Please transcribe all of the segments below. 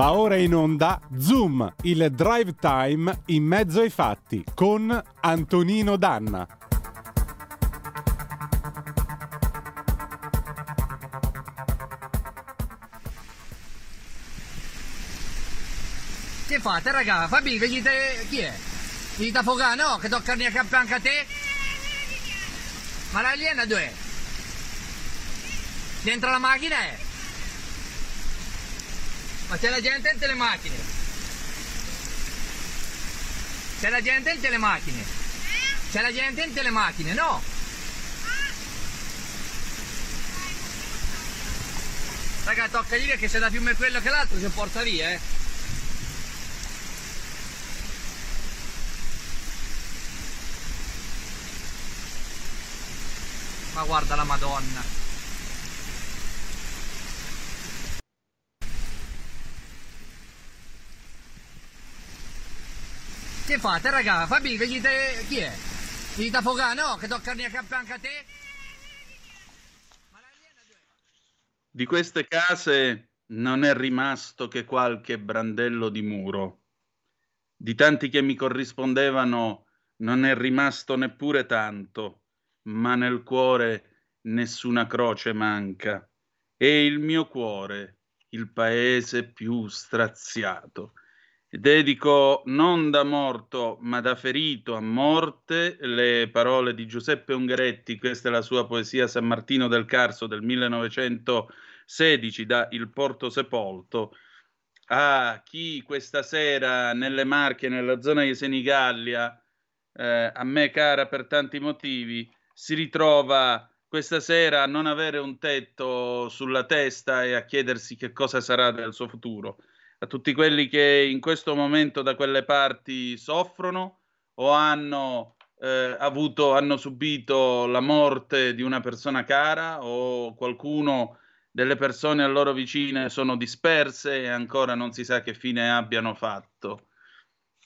Va ora in onda Zoom, il drive time in mezzo ai fatti con Antonino Danna. Che fate, raga? Fabi, vedete chi è? Venite a no? Che tocca a capo anche a te? Ma l'aliena dov'è? Dentro la macchina è? Ma c'è la gente in telemacchine? C'è la gente in telemacchine? C'è la gente in telemacchine, no? Raga, tocca dire che se da fiume quello che l'altro si porta via, eh. Ma guarda la madonna. Che fate raga? Fabi, vedete chi è? Venite a no? Che tocca anche a te? Di queste case non è rimasto che qualche brandello di muro. Di tanti che mi corrispondevano non è rimasto neppure tanto ma nel cuore nessuna croce manca. E il mio cuore, il paese più straziato. Dedico non da morto, ma da ferito a morte le parole di Giuseppe Ungaretti, questa è la sua poesia San Martino del Carso del 1916 da Il Porto Sepolto, a chi questa sera nelle Marche, nella zona di Senigallia, eh, a me cara per tanti motivi, si ritrova questa sera a non avere un tetto sulla testa e a chiedersi che cosa sarà del suo futuro. A tutti quelli che in questo momento da quelle parti soffrono o hanno eh, avuto, hanno subito la morte di una persona cara o qualcuno delle persone a loro vicine sono disperse e ancora non si sa che fine abbiano fatto.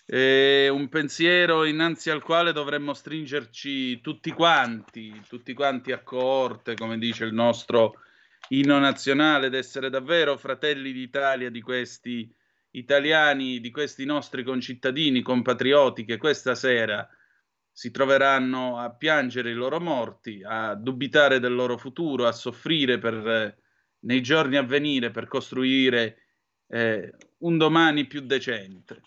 È un pensiero innanzi al quale dovremmo stringerci tutti quanti, tutti quanti a coorte, come dice il nostro inno nazionale, ed essere davvero fratelli d'Italia di questi italiani, di questi nostri concittadini, compatrioti che questa sera si troveranno a piangere i loro morti, a dubitare del loro futuro, a soffrire per, nei giorni a venire per costruire eh, un domani più decente.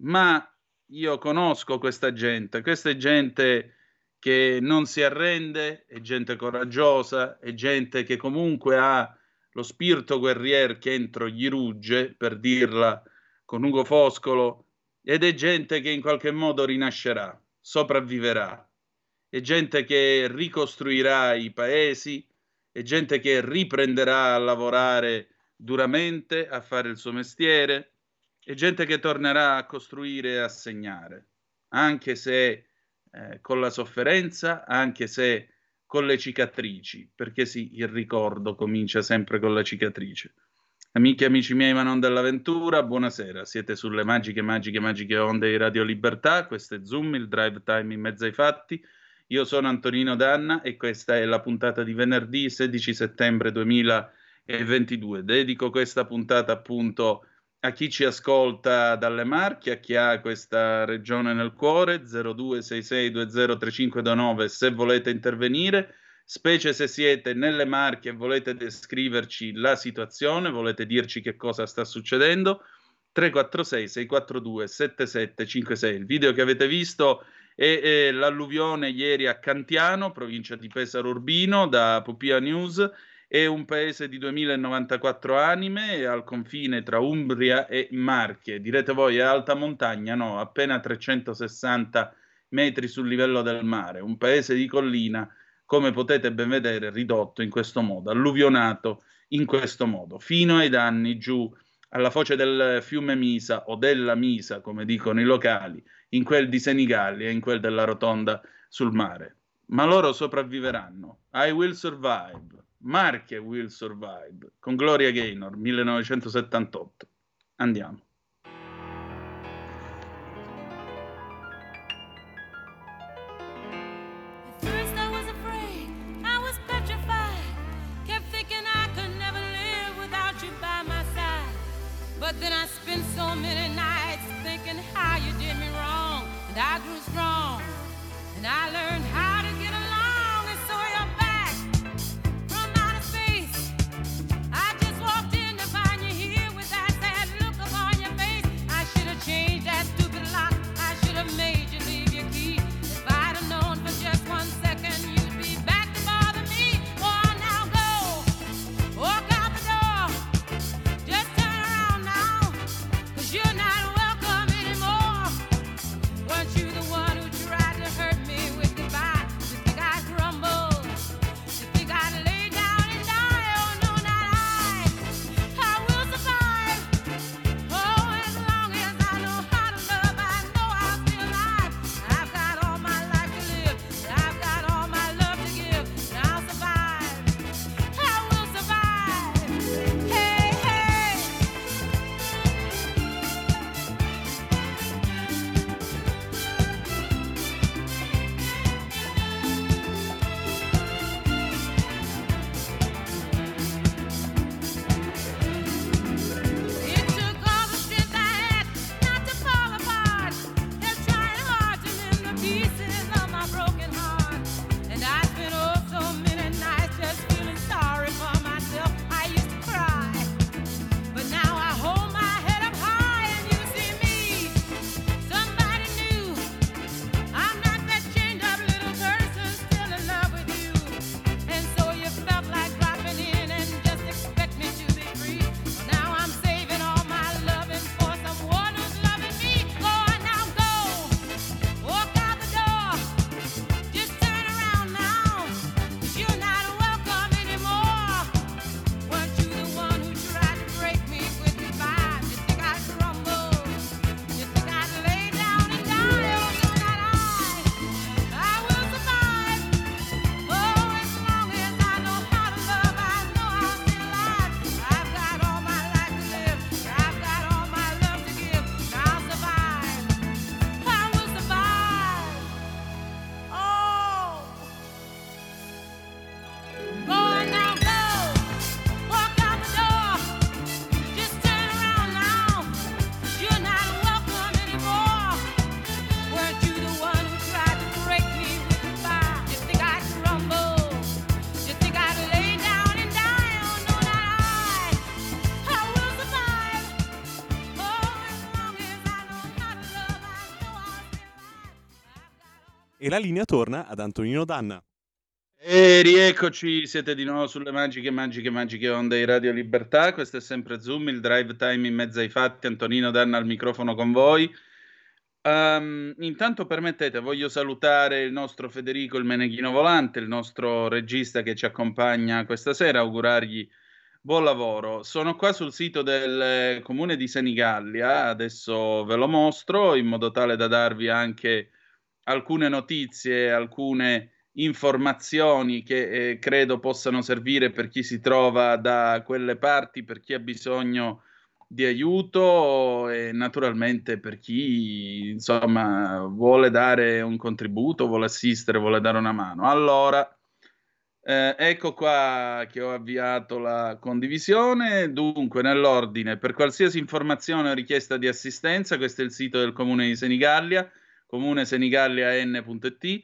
Ma io conosco questa gente, questa gente che non si arrende, è gente coraggiosa, è gente che comunque ha lo spirito guerrier che entro gli rugge, per dirla con Ugo Foscolo, ed è gente che in qualche modo rinascerà, sopravviverà, è gente che ricostruirà i paesi, è gente che riprenderà a lavorare duramente, a fare il suo mestiere, e gente che tornerà a costruire e a segnare, anche se eh, con la sofferenza, anche se con le cicatrici, perché sì, il ricordo comincia sempre con la cicatrice. Amiche e amici miei, ma non dell'avventura, buonasera. Siete sulle magiche, magiche, magiche onde di Radio Libertà. Questo è Zoom, il drive time in mezzo ai fatti. Io sono Antonino Danna e questa è la puntata di venerdì 16 settembre 2022. Dedico questa puntata appunto a chi ci ascolta dalle Marche, a chi ha questa regione nel cuore, 0266203529 se volete intervenire, specie se siete nelle Marche e volete descriverci la situazione, volete dirci che cosa sta succedendo, 346 642 7756. Il video che avete visto è, è l'alluvione ieri a Cantiano, provincia di Pesaro Urbino, da Pupia News è un paese di 2094 anime, al confine tra Umbria e Marche. Direte voi, è alta montagna? No, appena 360 metri sul livello del mare. Un paese di collina, come potete ben vedere, ridotto in questo modo, alluvionato in questo modo, fino ai danni giù alla foce del fiume Misa o della Misa, come dicono i locali, in quel di Senigallia in quel della Rotonda sul mare. Ma loro sopravviveranno. I will survive. Marche Will Survive con Gloria Gaynor 1978. Andiamo. La linea torna ad Antonino Danna. E rieccoci, siete di nuovo sulle magiche, magiche, magiche onde di Radio Libertà. Questo è sempre Zoom, il drive time in mezzo ai fatti. Antonino Danna al microfono con voi. Um, intanto permettete, voglio salutare il nostro Federico il Meneghino Volante, il nostro regista che ci accompagna questa sera, augurargli buon lavoro. Sono qua sul sito del comune di Senigallia, adesso ve lo mostro in modo tale da darvi anche alcune notizie, alcune informazioni che eh, credo possano servire per chi si trova da quelle parti, per chi ha bisogno di aiuto e naturalmente per chi insomma vuole dare un contributo, vuole assistere, vuole dare una mano. Allora, eh, ecco qua che ho avviato la condivisione. Dunque, nell'ordine, per qualsiasi informazione o richiesta di assistenza, questo è il sito del comune di Senigallia, comunesenigallian.it.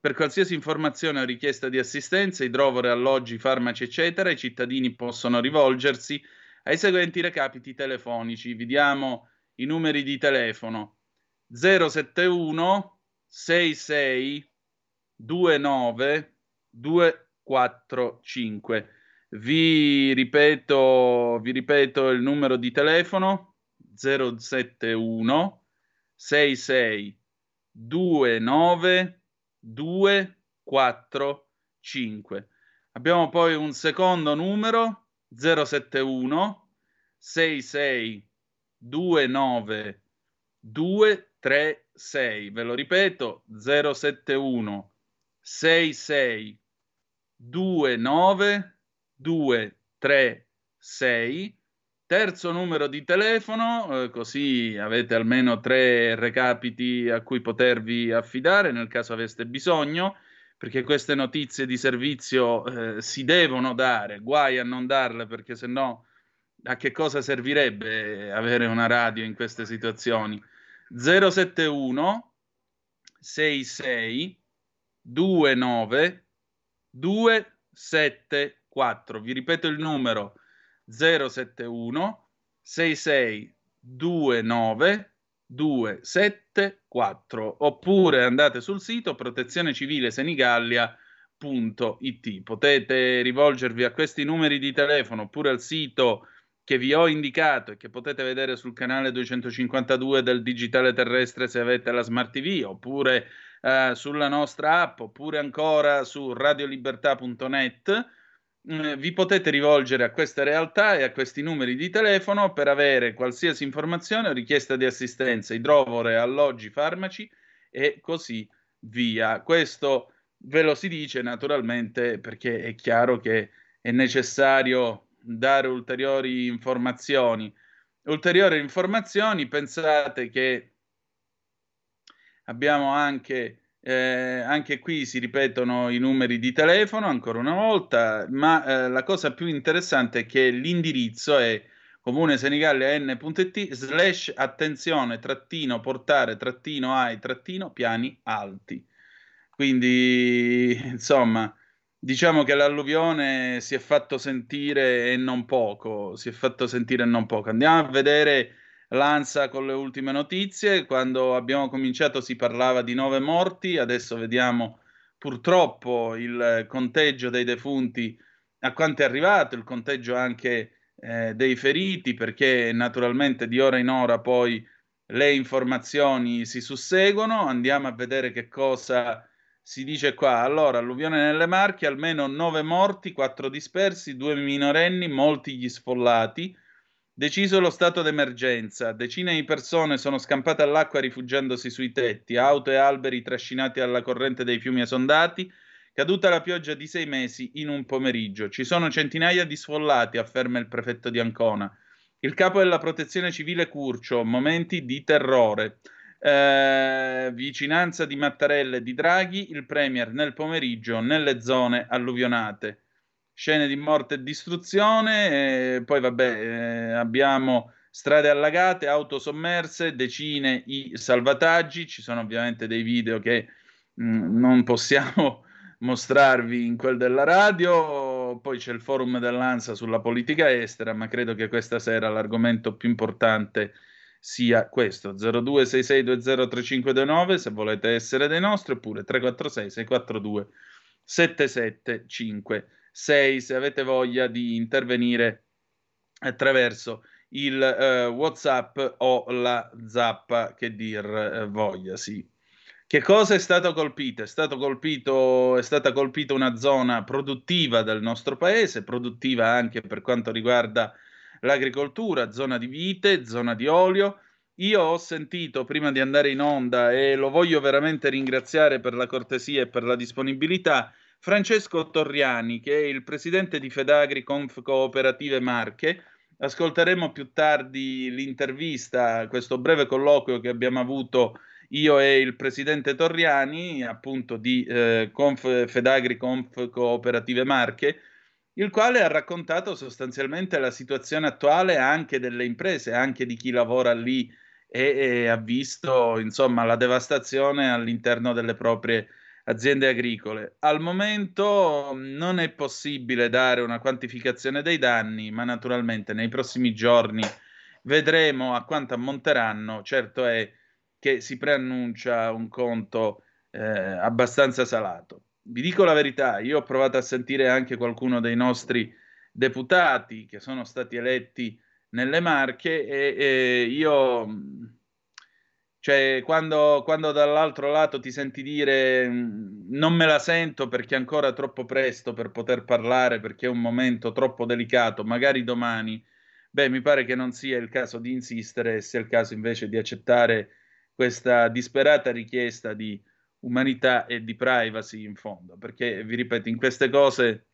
Per qualsiasi informazione o richiesta di assistenza, idrovore, alloggi, farmaci, eccetera, i cittadini possono rivolgersi ai seguenti recapiti telefonici. Vi diamo i numeri di telefono 071 66 29 245. Vi ripeto, vi ripeto il numero di telefono 071 66 29 245. Abbiamo poi un secondo numero 071 66 29 236. Ve lo ripeto, 071 66 29 236. Terzo numero di telefono, eh, così avete almeno tre recapiti a cui potervi affidare nel caso aveste bisogno perché queste notizie di servizio eh, si devono dare, guai a non darle perché se no a che cosa servirebbe avere una radio in queste situazioni? 071 66 29 274. Vi ripeto il numero 071 66 29 274 oppure andate sul sito protezione civile senigallia.it potete rivolgervi a questi numeri di telefono oppure al sito che vi ho indicato e che potete vedere sul canale 252 del digitale terrestre se avete la smart TV oppure eh, sulla nostra app oppure ancora su radiolibertà.net vi potete rivolgere a queste realtà e a questi numeri di telefono per avere qualsiasi informazione o richiesta di assistenza, idrovore, alloggi, farmaci e così via. Questo ve lo si dice naturalmente perché è chiaro che è necessario dare ulteriori informazioni. Ulteriori informazioni, pensate che abbiamo anche eh, anche qui si ripetono i numeri di telefono ancora una volta, ma eh, la cosa più interessante è che l'indirizzo è comunesenigallia.n.it slash attenzione trattino portare trattino ai trattino piani alti. Quindi, insomma, diciamo che l'alluvione si è fatto sentire e non poco, si è fatto sentire e non poco. Andiamo a vedere l'ANSA con le ultime notizie. Quando abbiamo cominciato si parlava di nove morti, adesso vediamo purtroppo il conteggio dei defunti a quanto è arrivato, il conteggio anche eh, dei feriti, perché naturalmente di ora in ora poi le informazioni si susseguono. Andiamo a vedere che cosa si dice qua. Allora, alluvione nelle Marche, almeno nove morti, quattro dispersi, due minorenni, molti gli sfollati. Deciso lo stato d'emergenza, decine di persone sono scampate all'acqua rifugiandosi sui tetti, auto e alberi trascinati alla corrente dei fiumi esondati, caduta la pioggia di sei mesi in un pomeriggio. Ci sono centinaia di sfollati, afferma il prefetto di Ancona. Il capo della protezione civile Curcio, momenti di terrore. Eh, vicinanza di Mattarella e di Draghi, il Premier nel pomeriggio nelle zone alluvionate scene di morte e distruzione, e poi vabbè, eh, abbiamo strade allagate, auto sommerse, decine i salvataggi, ci sono ovviamente dei video che mh, mm, non possiamo mostrarvi in quel della radio, poi c'è il forum dell'ANSA sulla politica estera, ma credo che questa sera l'argomento più importante sia questo. 0266203529 se volete essere dei nostri oppure 346 642 7756 se avete voglia di intervenire attraverso il eh, whatsapp o la zappa che dir eh, voglia sì che cosa è stato colpito? È, stato colpito? è stata colpita una zona produttiva del nostro paese, produttiva anche per quanto riguarda l'agricoltura, zona di vite, zona di olio. Io ho sentito prima di andare in onda e lo voglio veramente ringraziare per la cortesia e per la disponibilità. Francesco Torriani, che è il presidente di Fedagri Conf Cooperative Marche. Ascolteremo più tardi l'intervista, questo breve colloquio che abbiamo avuto io e il presidente Torriani, appunto di eh, Conf, Fedagri Conf Cooperative Marche, il quale ha raccontato sostanzialmente la situazione attuale anche delle imprese, anche di chi lavora lì e, e ha visto insomma la devastazione all'interno delle proprie aziende agricole. Al momento non è possibile dare una quantificazione dei danni, ma naturalmente nei prossimi giorni vedremo a quanto ammonteranno. Certo è che si preannuncia un conto eh, abbastanza salato. Vi dico la verità, io ho provato a sentire anche qualcuno dei nostri deputati che sono stati eletti nelle Marche e, e io, cioè, quando, quando, dall'altro lato ti senti dire non me la sento perché è ancora troppo presto per poter parlare, perché è un momento troppo delicato, magari domani, beh, mi pare che non sia il caso di insistere, sia il caso invece di accettare questa disperata richiesta di umanità e di privacy in fondo, perché vi ripeto, in queste cose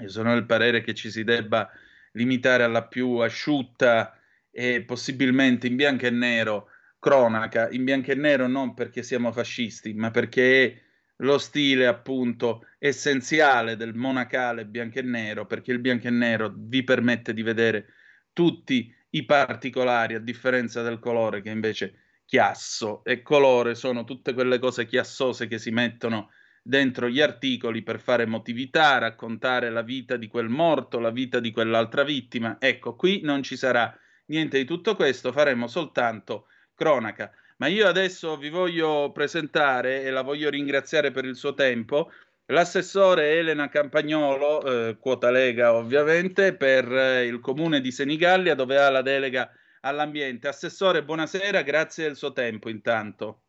io sono del parere che ci si debba limitare alla più asciutta e possibilmente in bianco e nero cronaca, in bianco e nero non perché siamo fascisti, ma perché è lo stile appunto essenziale del monacale bianco e nero, perché il bianco e nero vi permette di vedere tutti i particolari a differenza del colore che invece chiasso e colore sono tutte quelle cose chiassose che si mettono dentro gli articoli per fare emotività, raccontare la vita di quel morto, la vita di quell'altra vittima. Ecco, qui non ci sarà niente di tutto questo, faremo soltanto cronaca. Ma io adesso vi voglio presentare e la voglio ringraziare per il suo tempo. L'assessore Elena Campagnolo, eh, quota Lega ovviamente, per eh, il comune di Senigallia, dove ha la delega all'ambiente. Assessore, buonasera, grazie del suo tempo intanto.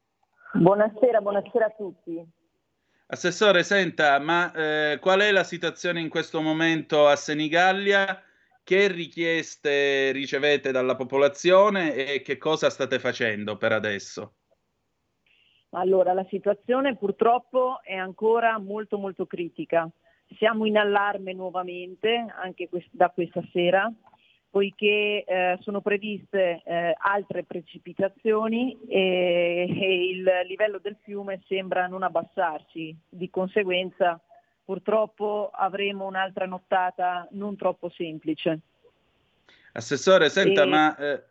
Buonasera, buonasera a tutti. Assessore, senta, ma eh, qual è la situazione in questo momento a Senigallia? Che richieste ricevete dalla popolazione e che cosa state facendo per adesso? Allora, la situazione purtroppo è ancora molto molto critica. Siamo in allarme nuovamente anche quest- da questa sera poiché eh, sono previste eh, altre precipitazioni e, e, il livello del fiume sembra non abbassarsi, di conseguenza purtroppo avremo un'altra nottata non troppo semplice. Assessore, senta, e... ma eh,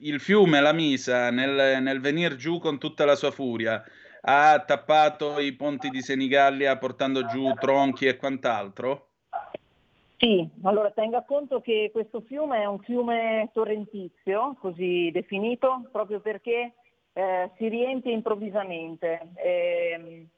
il fiume, la Misa, nel, nel venire giù con tutta la sua furia, ha tappato i ponti di Senigallia portando giù tronchi e quant'altro? Sì, allora tenga conto che questo fiume è un fiume torrentizio, così definito, proprio perché eh, si riempie improvvisamente. E, ehm,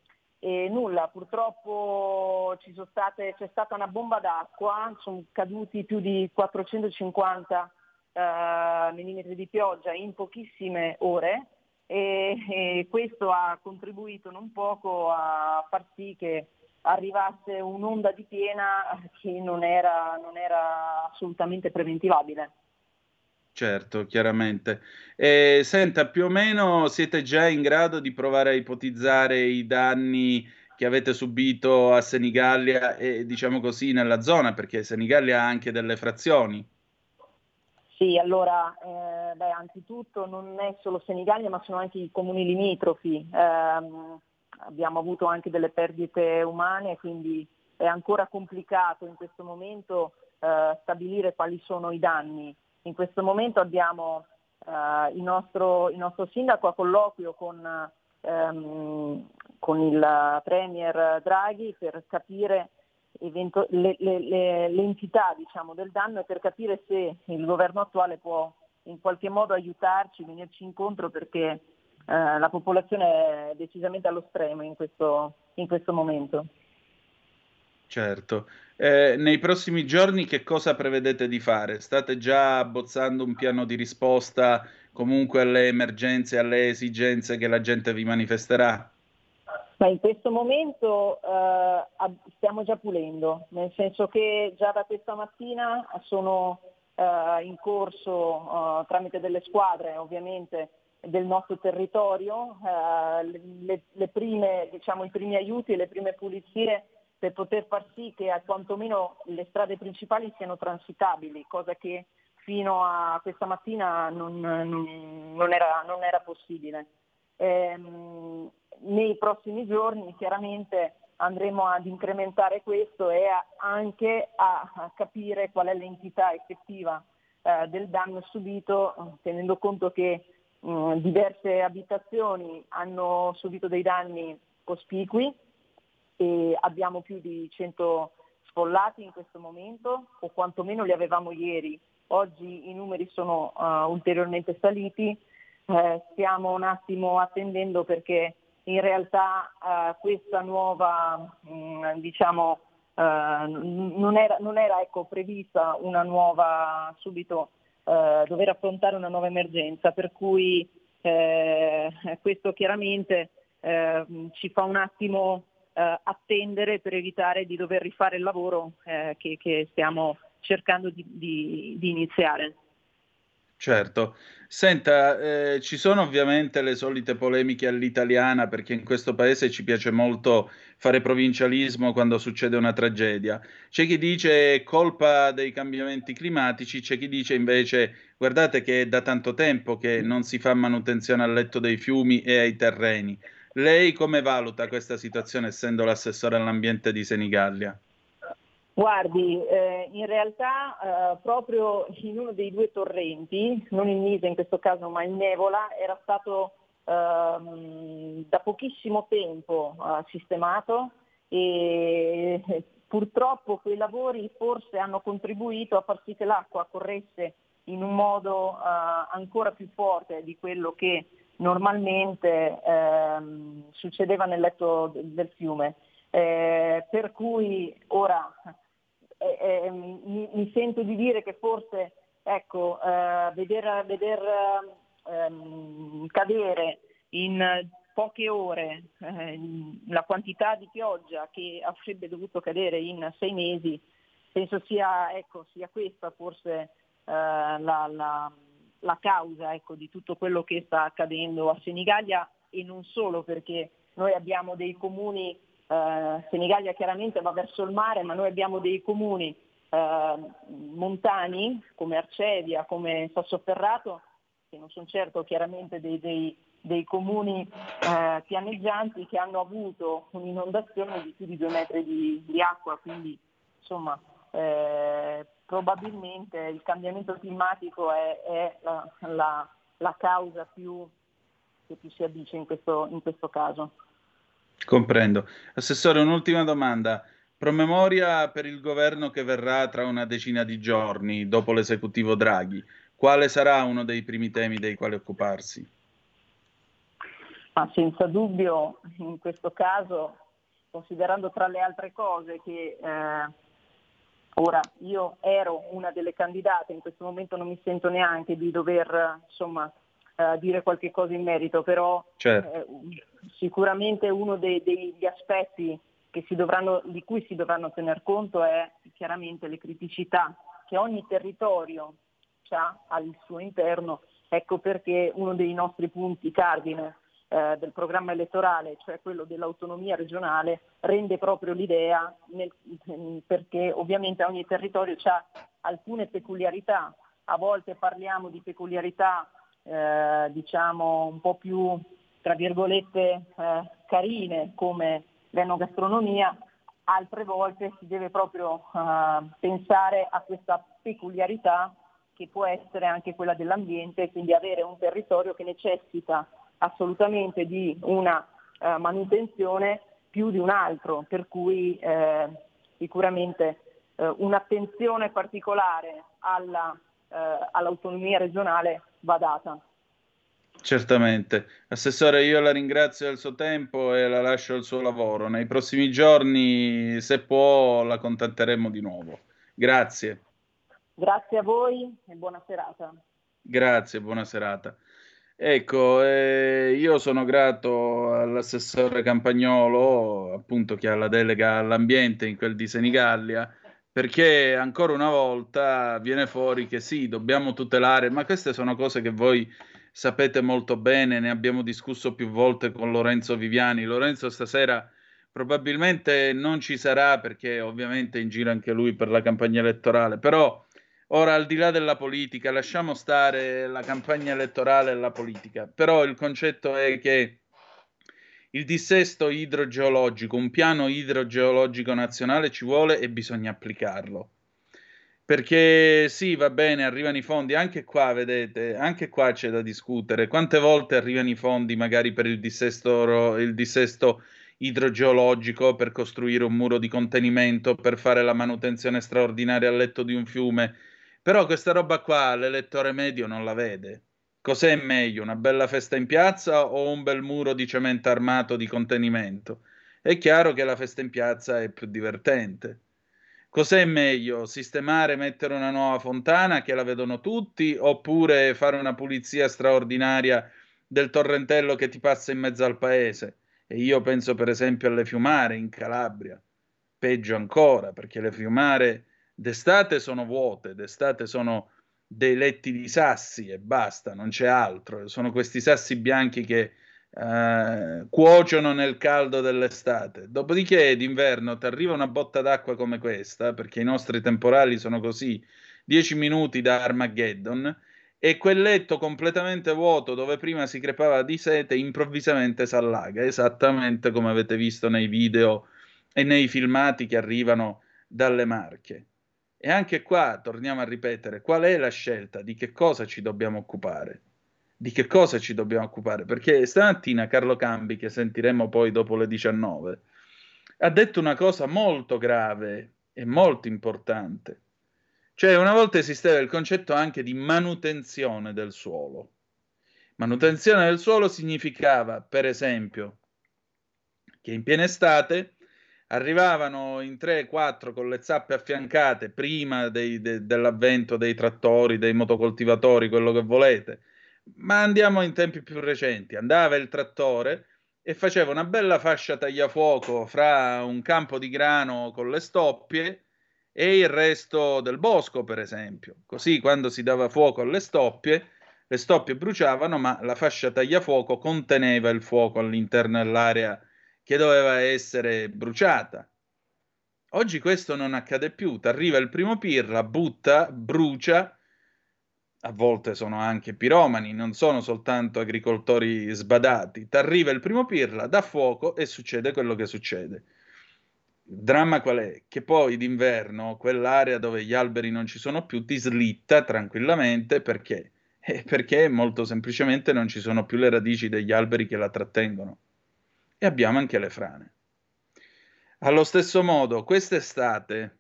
e nulla, purtroppo state, c'è stata una bomba d'acqua, sono caduti più di 450 eh, mm di pioggia in pochissime ore e, e questo ha contribuito non poco a far sì che arrivasse un'onda di piena che non era, non era assolutamente preventivabile. Certo, chiaramente. E, senta, più o meno siete già in grado di provare a ipotizzare i danni che avete subito a Senigallia e diciamo così nella zona, perché Senigallia ha anche delle frazioni. Sì, allora, eh, beh, anzitutto non è solo Senigallia, ma sono anche i comuni limitrofi. Eh, abbiamo avuto anche delle perdite umane, quindi è ancora complicato in questo momento eh, stabilire quali sono i danni. In questo momento abbiamo eh, il, nostro, il, nostro, sindaco a colloquio con, ehm, con il Premier Draghi per capire evento- le, le, le, l'entità diciamo, del danno e per capire se il governo attuale può in qualche modo aiutarci, venirci incontro perché eh, la popolazione è decisamente allo stremo in questo, in questo momento. Certo. Eh, nei prossimi giorni che cosa prevedete di fare? State già abbozzando un piano di risposta comunque alle emergenze, alle esigenze che la gente vi manifesterà? Ma in questo momento eh, stiamo già pulendo, nel senso che già da questa mattina sono eh, in corso eh, tramite delle squadre ovviamente del nostro territorio eh, le, le prime, diciamo, i primi aiuti e le prime pulizie per poter far sì che quantomeno le strade principali siano transitabili, cosa che fino a questa mattina non, non, era, non era, possibile. Ehm, nei prossimi giorni chiaramente andremo ad incrementare questo e a, anche a, a, capire qual è l'entità effettiva eh, del danno subito, tenendo conto che mh, diverse abitazioni hanno subito dei danni cospicui e abbiamo più di 100 sfollati in questo momento o quantomeno li avevamo ieri. Oggi i numeri sono uh, ulteriormente saliti, eh, stiamo un attimo attendendo perché in realtà uh, questa nuova, mh, mm, diciamo, uh, non era, non era ecco, prevista una nuova, subito dover affrontare una nuova emergenza, per cui questo chiaramente ci fa un attimo eh, attendere per evitare di dover rifare il lavoro eh, che, che, stiamo cercando di, di, di iniziare. Certo, senta, eh, ci sono ovviamente le solite polemiche all'italiana perché in questo paese ci piace molto fare provincialismo quando succede una tragedia. C'è chi dice colpa dei cambiamenti climatici, c'è chi dice invece guardate che è da tanto tempo che non si fa manutenzione al letto dei fiumi e ai terreni. Lei come valuta questa situazione essendo l'assessore all'ambiente di Senigallia? Guardi, eh, in realtà eh, proprio in uno dei due torrenti, non in Nisa in questo caso ma in Nevola, era stato ehm, da pochissimo tempo eh, sistemato e purtroppo quei lavori forse hanno contribuito a far sì che l'acqua corresse in un modo eh, ancora più forte di quello che normalmente ehm, succedeva nel letto del fiume. Eh, per cui ora eh, eh, mi, mi, sento di dire che forse ecco, eh, veder, veder ehm, cadere in poche ore eh, la quantità di pioggia che avrebbe dovuto cadere in sei mesi, penso sia, ecco, sia questa forse eh, la, la la causa ecco, di tutto quello che sta accadendo a Senigallia e non solo perché noi abbiamo dei comuni, eh, Senigallia chiaramente va verso il mare, ma noi abbiamo dei comuni eh, montani come Arcevia, come Sassoferrato, che non sono certo chiaramente dei, dei, dei comuni eh, pianeggianti che hanno avuto un'inondazione di più di due metri di, di acqua, quindi insomma eh, probabilmente il cambiamento climatico è, è la, la, la, causa più, che più si addice in questo, in questo caso. Comprendo. Assessore, un'ultima domanda. Promemoria per il governo che verrà tra una decina di giorni dopo l'esecutivo Draghi. Quale sarà uno dei primi temi dei quali occuparsi? Ma senza dubbio, in questo caso, considerando tra le altre cose che eh, Ora, io ero una delle candidate, in questo momento non mi sento neanche di dover insomma, eh, dire qualche cosa in merito, però certo. eh, sicuramente uno dei, degli aspetti dovranno, di cui si dovranno tener conto è chiaramente le criticità che ogni territorio ha al suo interno. Ecco perché uno dei nostri punti cardine eh, del programma elettorale, cioè quello dell'autonomia regionale, rende proprio l'idea nel, perché ovviamente ogni territorio ha alcune peculiarità, a volte parliamo di peculiarità eh, diciamo un po' più tra virgolette eh, carine come l'enogastronomia, altre volte si deve proprio eh, pensare a questa peculiarità che può essere anche quella dell'ambiente, quindi avere un territorio che necessita assolutamente di una eh, manutenzione più di un altro, per cui eh, sicuramente eh, un'attenzione particolare alla eh, all'autonomia regionale va data. Certamente. Assessore, io la ringrazio del suo tempo e la lascio al suo lavoro. Nei prossimi giorni, se può, la contatteremo di nuovo. Grazie. Grazie a voi e buona serata. Grazie, buona serata. Ecco, eh, io sono grato all'assessore Campagnolo, appunto che ha la delega all'ambiente in quel di Senigallia, perché ancora una volta viene fuori che sì, dobbiamo tutelare, ma queste sono cose che voi sapete molto bene, ne abbiamo discusso più volte con Lorenzo Viviani. Lorenzo stasera probabilmente non ci sarà perché ovviamente è in giro anche lui per la campagna elettorale, però ora al di là della politica, lasciamo stare la campagna elettorale e la politica, però il concetto è che il dissesto idrogeologico, un piano idrogeologico nazionale ci vuole e bisogna applicarlo. Perché sì, va bene, arrivano i fondi, anche qua, vedete, anche qua c'è da discutere. Quante volte arrivano i fondi magari per il dissesto, il dissesto idrogeologico, per costruire un muro di contenimento, per fare la manutenzione straordinaria al letto di un fiume? Però questa roba qua l'elettore medio non la vede. Cos'è meglio, una bella festa in piazza o un bel muro di cemento armato di contenimento? È chiaro che la festa in piazza è più divertente. Cos'è meglio? Sistemare, mettere una nuova fontana che la vedono tutti oppure fare una pulizia straordinaria del torrentello che ti passa in mezzo al paese? E io penso per esempio alle fiumare in Calabria. Peggio ancora, perché le fiumare d'estate sono vuote, d'estate sono dei letti di sassi e basta, non c'è altro. Sono questi sassi bianchi che eh, cuociono nel caldo dell'estate. Dopodiché d'inverno ti arriva una botta d'acqua come questa, perché i nostri temporali sono così, 10 minuti da Armageddon, e quel letto completamente vuoto dove prima si crepava di sete improvvisamente si allaga, esattamente come avete visto nei video e nei filmati che arrivano dalle Marche. E anche qua torniamo a ripetere qual è la scelta, di che cosa ci dobbiamo occupare di che cosa ci dobbiamo occupare? Perché stamattina Carlo Cambi, che sentiremo poi dopo le 19, ha detto una cosa molto grave e molto importante. Cioè, una volta esisteva il concetto anche di manutenzione del suolo. Manutenzione del suolo significava, per esempio, che in piena estate arrivavano in 3-4 con le zappe affiancate prima dei, de, dell'avvento dei trattori, dei motocoltivatori, quello che volete, ma andiamo in tempi più recenti. Andava il trattore e faceva una bella fascia tagliafuoco fra un campo di grano con le stoppie e il resto del bosco, per esempio. Così quando si dava fuoco alle stoppie, le stoppie bruciavano, ma la fascia tagliafuoco conteneva il fuoco all'interno dell'area che doveva essere bruciata. Oggi questo non accade più, ti arriva il primo pirla, butta, brucia, a volte sono anche piromani, non sono soltanto agricoltori sbadati. T'arriva il primo pirla, dà fuoco e succede quello che succede. Il dramma qual è? Che poi d'inverno quell'area dove gli alberi non ci sono più ti slitta tranquillamente perché? Eh, perché molto semplicemente non ci sono più le radici degli alberi che la trattengono. E abbiamo anche le frane. Allo stesso modo, quest'estate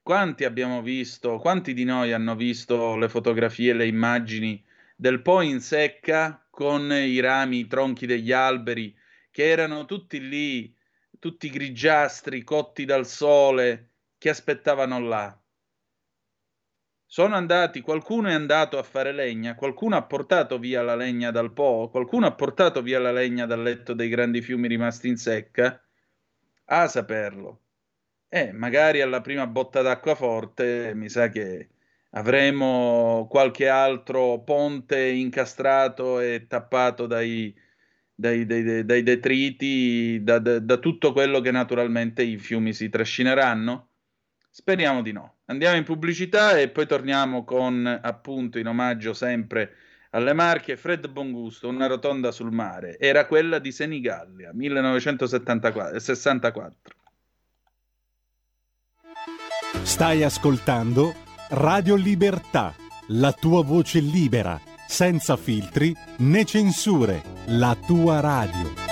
quanti abbiamo visto, quanti di noi hanno visto le fotografie, le immagini del Po in secca con i rami, i tronchi degli alberi che erano tutti lì, tutti grigiastri, cotti dal sole, che aspettavano là. Sono andati, qualcuno è andato a fare legna, qualcuno ha portato via la legna dal Po, qualcuno ha portato via la legna dal letto dei grandi fiumi rimasti in secca? A saperlo. Eh, magari alla prima botta d'acqua forte mi sa che avremo qualche altro ponte incastrato e tappato dai, dai, dai, dai detriti, da, da, da, tutto quello che naturalmente i fiumi si trascineranno? Speriamo di no. Andiamo in pubblicità e poi torniamo con appunto in omaggio sempre alle Marche Fred Bongusto, una rotonda sul mare. Era quella di Senigallia, 1964. Stai ascoltando Radio Libertà, la tua voce libera, senza filtri né censure, la tua radio.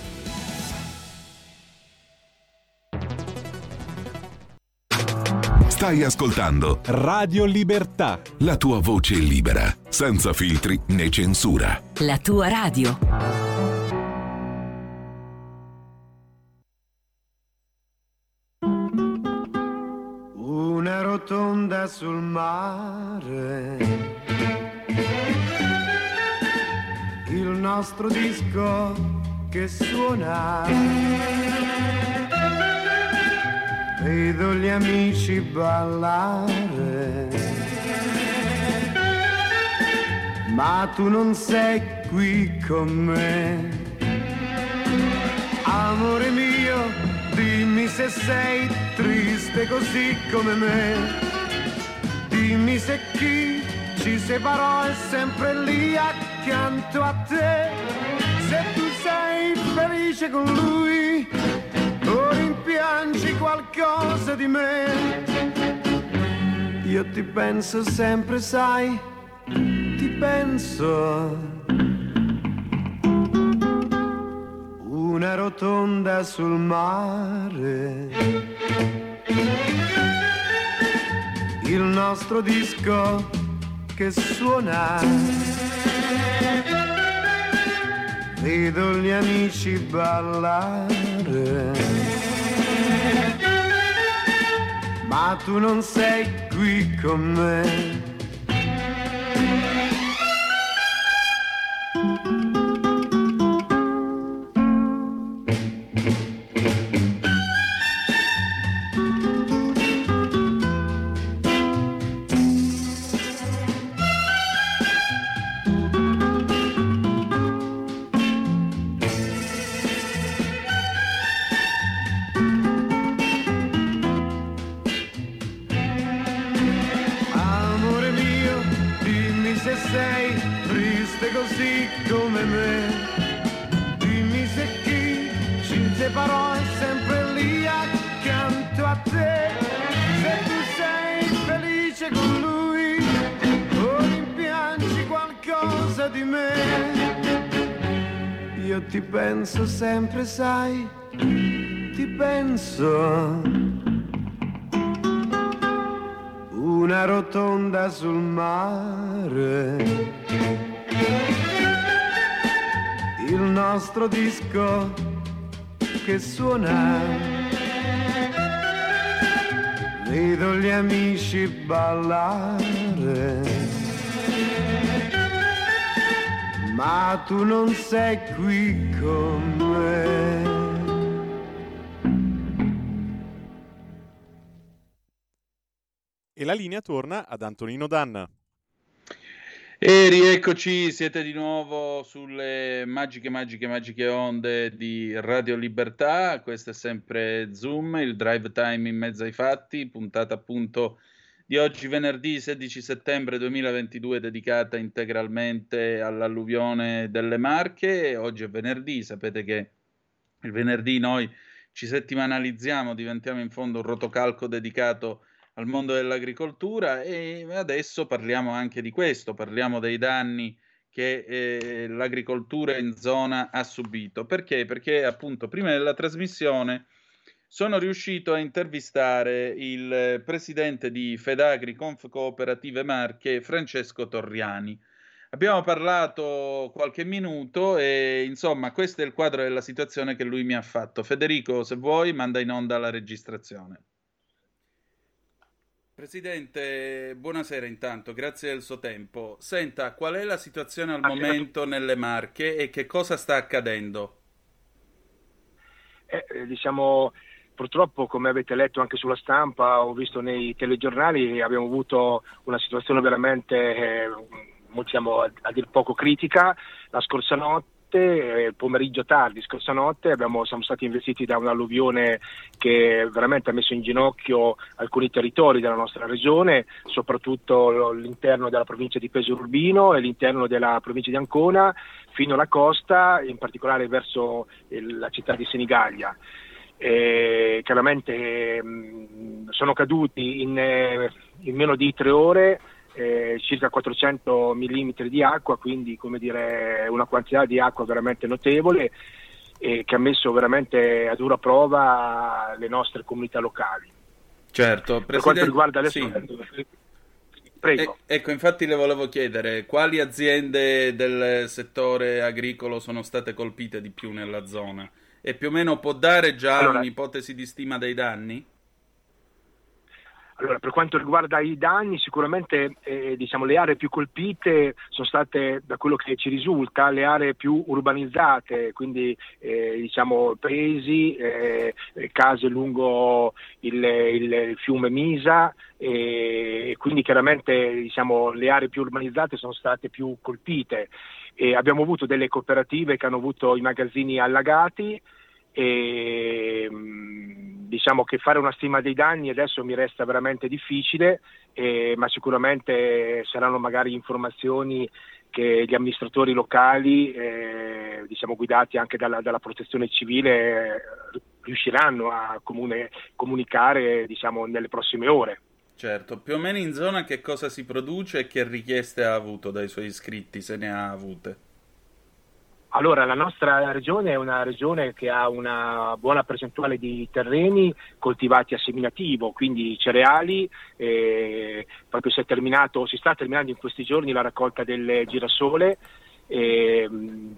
Stai ascoltando Radio Libertà. la tua voce libera, senza filtri né censura. La tua radio. Una rotonda sul mare. Il nostro disco che suona. Vedo gli amici ballare. Ma tu non sei qui con me. Amore mio, dimmi se sei triste così come me. Dimmi se chi ci separò è sempre lì accanto a te. Se tu sei felice con lui o rimpiangi qualcosa di me. Io ti penso sempre, sai, ti penso. Una rotonda sul mare. Il nostro disco che suona. Vedo gli amici ballare. Ma tu non sei qui con me. Penso sempre, sai, ti penso. Una rotonda sul mare. Il nostro disco che suona. Vedo gli amici ballare. Ma tu non sei qui con me. E la linea torna ad Antonino Danna. E rieccoci, siete di nuovo sulle magiche, magiche, magiche onde di Radio Libertà. Questo è sempre Zoom, il drive time in mezzo ai fatti, puntata appunto di oggi, venerdì 16 settembre 2022, dedicata integralmente all'alluvione delle Marche. Oggi è venerdì, sapete che il venerdì noi ci settimanalizziamo, diventiamo in fondo un rotocalco dedicato al mondo dell'agricoltura e adesso parliamo anche di questo, parliamo dei danni che eh, l'agricoltura in zona ha subito. Perché? Perché appunto prima della trasmissione sono riuscito a intervistare il presidente di Fedagri Conf Cooperative Marche, Francesco Torriani. Abbiamo parlato qualche minuto e insomma questo è il quadro della situazione che lui mi ha fatto. Federico, se vuoi, manda in onda la registrazione. Presidente, buonasera intanto, grazie del suo tempo. Senta, qual è la situazione al momento nelle Marche e che cosa sta accadendo? Eh, eh, diciamo, purtroppo, come avete letto anche sulla stampa, ho visto nei telegiornali, abbiamo avuto una situazione veramente, eh, diciamo, a, dir poco critica. La scorsa notte eh, pomeriggio tardi, scorsa notte, abbiamo, siamo stati investiti da un'alluvione che veramente ha messo in ginocchio alcuni territori della nostra regione, soprattutto l'interno della provincia di Pesaro Urbino e l'interno della provincia di Ancona, fino alla costa, in particolare verso il, la città di Senigallia. Eh, chiaramente mh, sono caduti in, eh, in meno di tre ore eh, circa 400 mm di acqua, quindi come dire, una quantità di acqua veramente notevole e che ha messo veramente a dura prova le nostre comunità locali. Certo, per quanto riguarda le sì. Prego. E, ecco, infatti le volevo chiedere quali aziende del settore agricolo sono state colpite di più nella zona e più o meno può dare già allora, un'ipotesi di stima dei danni? Allora, per quanto riguarda i danni, sicuramente eh, diciamo, le aree più colpite sono state, da quello che ci risulta, le aree più urbanizzate, quindi eh, diciamo, paesi, eh, case lungo il, il fiume Misa, e quindi chiaramente diciamo, le aree più urbanizzate sono state più colpite. E abbiamo avuto delle cooperative che hanno avuto i magazzini allagati e mm, diciamo che fare una stima dei danni adesso mi resta veramente difficile, eh, ma sicuramente saranno magari informazioni che gli amministratori locali, eh, diciamo guidati anche dalla, dalla protezione civile, riusciranno a comune, comunicare diciamo, nelle prossime ore. Certo, più o meno in zona che cosa si produce e che richieste ha avuto dai suoi iscritti, se ne ha avute? Allora, la nostra regione è una regione che ha una buona percentuale di terreni coltivati a seminativo, quindi cereali, eh, proprio si, si sta terminando in questi giorni la raccolta del girasole, eh,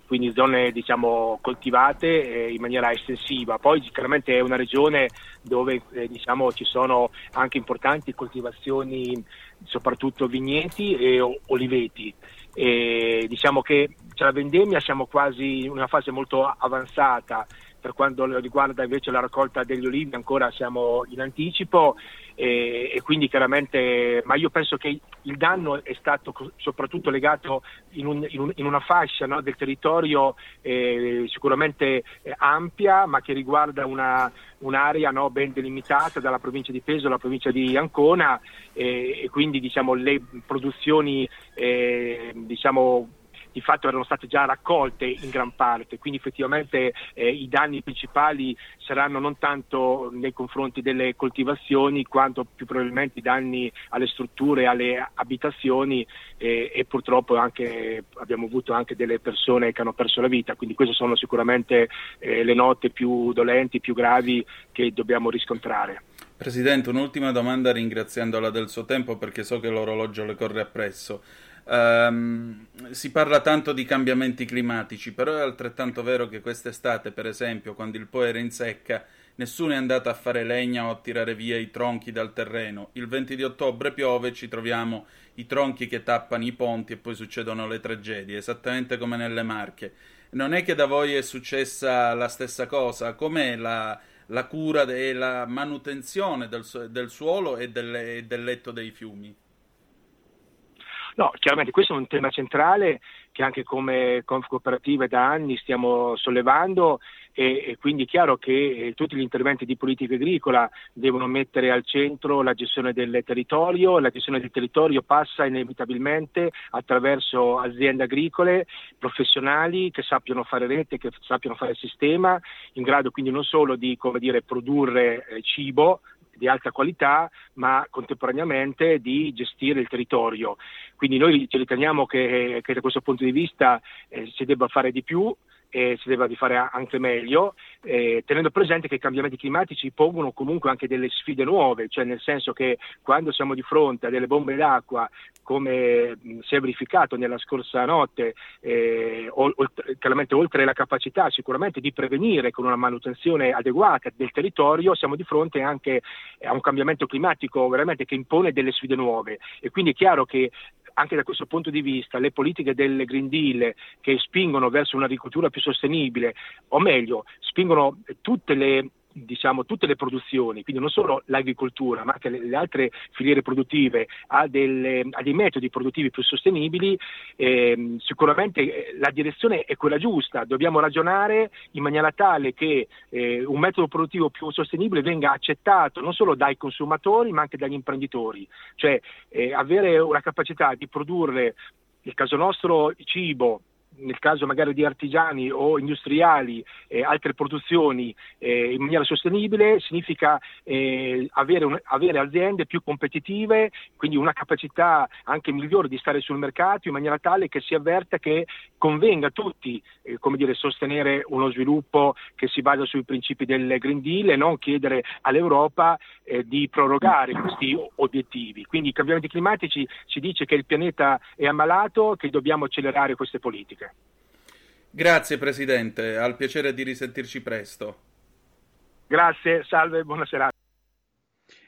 quindi zone diciamo, coltivate eh, in maniera estensiva. Poi chiaramente è una regione dove eh, diciamo, ci sono anche importanti coltivazioni, soprattutto vigneti e oliveti. E diciamo che c'è la vendemmia, siamo quasi in una fase molto avanzata per quanto riguarda invece la raccolta degli olivi ancora siamo in anticipo e, e, quindi chiaramente, ma io penso che il danno è stato soprattutto legato in, un, in, un, in una fascia no, del territorio eh, sicuramente eh, ampia ma che riguarda una, un'area no, ben delimitata dalla provincia di Peso alla provincia di Ancona eh, e quindi diciamo, le produzioni eh, diciamo, di fatto erano state già raccolte in gran parte, quindi effettivamente eh, i danni principali saranno non tanto nei confronti delle coltivazioni quanto più probabilmente i danni alle strutture, alle abitazioni eh, e purtroppo anche, abbiamo avuto anche delle persone che hanno perso la vita, quindi queste sono sicuramente eh, le note più dolenti, più gravi che dobbiamo riscontrare. Presidente, un'ultima domanda ringraziandola del suo tempo perché so che l'orologio le corre appresso. Um, si parla tanto di cambiamenti climatici, però è altrettanto vero che quest'estate, per esempio, quando il Po era in secca, nessuno è andato a fare legna o a tirare via i tronchi dal terreno. Il 20 di ottobre piove, ci troviamo i tronchi che tappano i ponti e poi succedono le tragedie, esattamente come nelle Marche. Non è che da voi è successa la stessa cosa? Com'è la, la cura e la manutenzione del, del suolo e del, del letto dei fiumi? No, chiaramente questo è un tema centrale che anche come Conf Cooperative da anni stiamo sollevando e, e, quindi è chiaro che eh, tutti gli interventi di politica agricola devono mettere al centro la gestione del territorio, la gestione del territorio passa inevitabilmente attraverso aziende agricole professionali che sappiano fare rete, che sappiano fare sistema, in grado quindi non solo di dire, produrre eh, cibo, di alta qualità, ma contemporaneamente di gestire il territorio. Quindi noi ci riteniamo che, che da questo punto di vista eh, si debba fare di più e si deve fare anche meglio, eh, tenendo presente che i cambiamenti climatici pongono comunque anche delle sfide nuove, cioè nel senso che quando siamo di fronte a delle bombe d'acqua, come si è verificato nella scorsa notte, eh, oltre, chiaramente oltre la capacità sicuramente di prevenire con una manutenzione adeguata del territorio, siamo di fronte anche a un cambiamento climatico veramente che impone delle sfide nuove. E quindi è chiaro che anche da questo punto di vista le politiche del Green Deal che spingono verso un'agricoltura più sostenibile, o meglio, spingono tutte le diciamo, tutte le produzioni, quindi non solo l'agricoltura, ma anche le, le altre filiere produttive, a, delle, a, dei metodi produttivi più sostenibili, eh, sicuramente la direzione è quella giusta. Dobbiamo ragionare in maniera tale che eh, un metodo produttivo più sostenibile venga accettato non solo dai consumatori, ma anche dagli imprenditori. Cioè eh, avere una capacità di produrre, nel caso nostro, cibo nel caso magari di artigiani o industriali, eh, altre produzioni eh, in maniera sostenibile, significa eh, avere, un, avere, aziende più competitive, quindi una capacità anche migliore di stare sul mercato in maniera tale che si avverta che convenga a tutti eh, dire, sostenere uno sviluppo che si basa sui principi del Green Deal e non chiedere all'Europa eh, di prorogare questi obiettivi. Quindi i cambiamenti climatici si dice che il pianeta è ammalato, che dobbiamo accelerare queste politiche. Grazie Presidente, al piacere di risentirci presto. Grazie, salve, buonasera.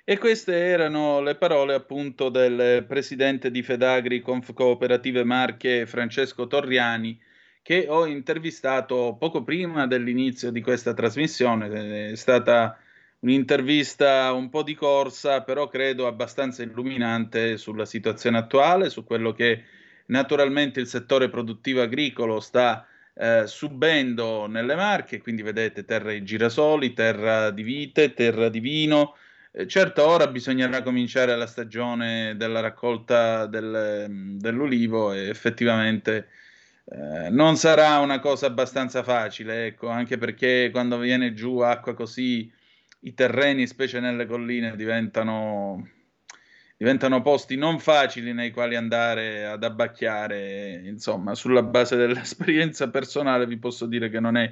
E queste erano le parole appunto del presidente di Fedagri Conf Cooperative Marche Francesco Torriani che ho intervistato poco prima dell'inizio di questa trasmissione. È stata un'intervista un po' di corsa, però credo abbastanza illuminante sulla situazione attuale, su quello che naturalmente il settore produttivo agricolo sta eh, subendo nelle Marche, quindi vedete terra di girasoli, terra di vite, terra di vino. Eh, certo, ora bisognerà cominciare la stagione della raccolta del, dell'ulivo e effettivamente eh, non sarà una cosa abbastanza facile, ecco, anche perché quando viene giù acqua così i terreni, specie nelle colline, diventano diventano posti non facili nei quali andare ad abbacchiare, insomma, sulla base dell'esperienza personale vi posso dire che non è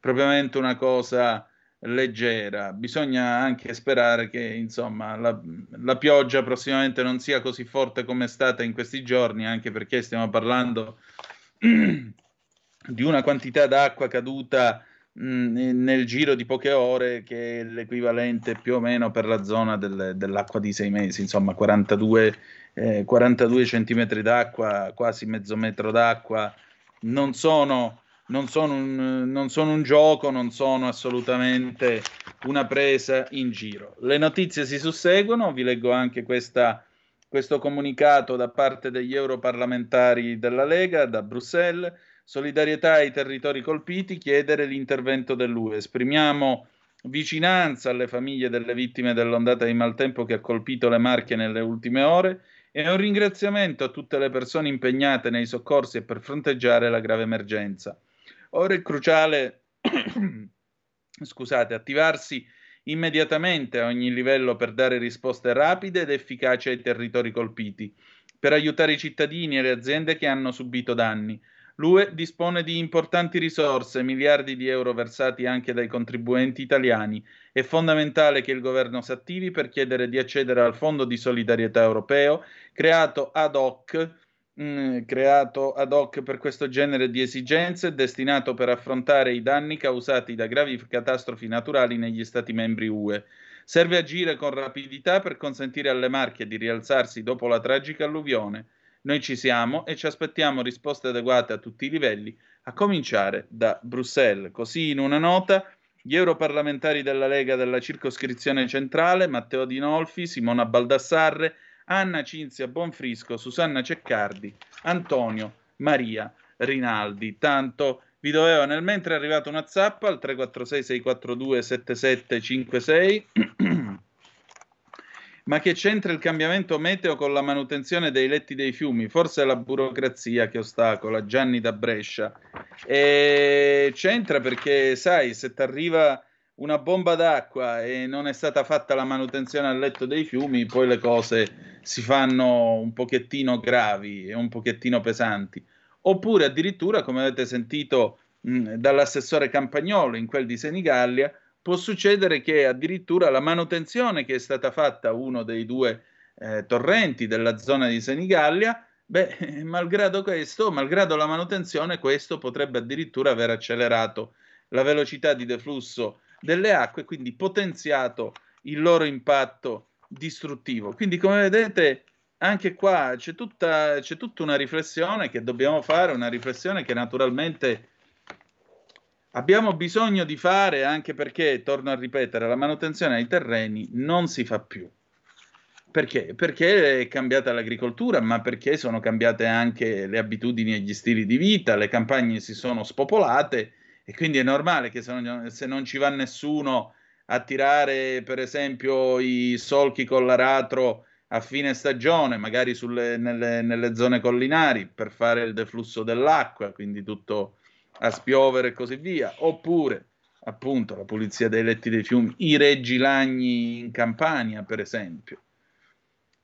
propriamente una cosa leggera. Bisogna anche sperare che, insomma, la, la pioggia prossimamente non sia così forte come è stata in questi giorni, anche perché stiamo parlando di una quantità d'acqua caduta Mm, nel giro di poche ore, che è l'equivalente più o meno per la zona del, dell'acqua di sei mesi, insomma 42, eh, 42 centimetri d'acqua, quasi mezzo metro d'acqua, non sono, non, sono un, non sono un gioco, non sono assolutamente una presa in giro. Le notizie si susseguono, vi leggo anche questa, questo comunicato da parte degli europarlamentari della Lega da Bruxelles solidarietà ai territori colpiti, chiedere l'intervento dell'UE. Esprimiamo vicinanza alle famiglie delle vittime dell'ondata di maltempo che ha colpito le Marche nelle ultime ore e un ringraziamento a tutte le persone impegnate nei soccorsi e per fronteggiare la grave emergenza. Ora è cruciale scusate, attivarsi immediatamente a ogni livello per dare risposte rapide ed efficaci ai territori colpiti, per aiutare i cittadini e le aziende che hanno subito danni L'UE dispone di importanti risorse, miliardi di euro versati anche dai contribuenti italiani. È fondamentale che il governo si attivi per chiedere di accedere al Fondo di solidarietà europeo, creato ad hoc, mh, mm, creato ad hoc per questo genere di esigenze, destinato per affrontare i danni causati da gravi catastrofi naturali negli Stati membri UE. Serve agire con rapidità per consentire alle Marche di rialzarsi dopo la tragica alluvione. Noi ci siamo e ci aspettiamo risposte adeguate a tutti i livelli, a cominciare da Bruxelles. Così in una nota gli europarlamentari della Lega della circoscrizione centrale, Matteo Dinolfi, Simona Baldassarre, Anna Cinzia Bonfrisco, Susanna Ceccardi, Antonio Maria Rinaldi. Tanto vi dovevo nel mentre è arrivata una zappa al 346 642 7756 ma che c'entra il cambiamento meteo con la manutenzione dei letti dei fiumi? Forse è la burocrazia che ostacola. Gianni da Brescia. E c'entra perché, sai, se ti arriva una bomba d'acqua e non è stata fatta la manutenzione al letto dei fiumi, poi le cose si fanno un pochettino gravi e un pochettino pesanti. Oppure addirittura, come avete sentito mh, dall'assessore Campagnolo in quel di Senigallia, può succedere che addirittura la manutenzione che è stata fatta a uno dei due eh, torrenti della zona di Senigallia, beh, malgrado questo, malgrado la manutenzione, questo potrebbe addirittura aver accelerato la velocità di deflusso delle acque, quindi potenziato il loro impatto distruttivo. Quindi, come vedete, anche qua c'è tutta, c'è tutta una riflessione che dobbiamo fare, una riflessione che naturalmente Abbiamo bisogno di fare, anche perché, torno a ripetere, la manutenzione ai terreni non si fa più. Perché? Perché è cambiata l'agricoltura, ma perché sono cambiate anche le abitudini e gli stili di vita, le campagne si sono spopolate e quindi è normale che se non, se non ci va nessuno a tirare, per esempio, i solchi con l'aratro a fine stagione, magari sulle, nelle, nelle zone collinari, per fare il deflusso dell'acqua, quindi tutto a spiovere e così via, oppure appunto la pulizia dei letti dei fiumi, i reggi lagni in Campania, per esempio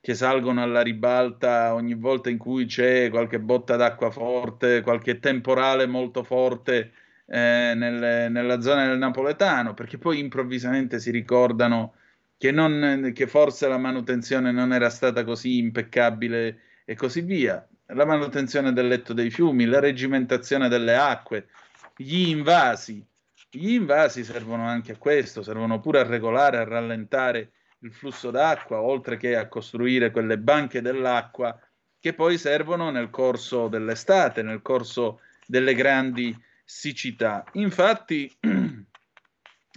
che salgono alla ribalta ogni volta in cui c'è qualche botta d'acqua forte, qualche temporale molto forte eh, nelle, nella zona del napoletano, perché poi improvvisamente si ricordano che, non, che forse la manutenzione non era stata così impeccabile e così via. La manutenzione del letto dei fiumi, la regimentazione delle acque, gli invasi. Gli invasi servono anche a questo, servono pure a regolare, a rallentare il flusso d'acqua, oltre che a costruire quelle banche dell'acqua che poi servono nel corso dell'estate, nel corso delle grandi siccità. Infatti,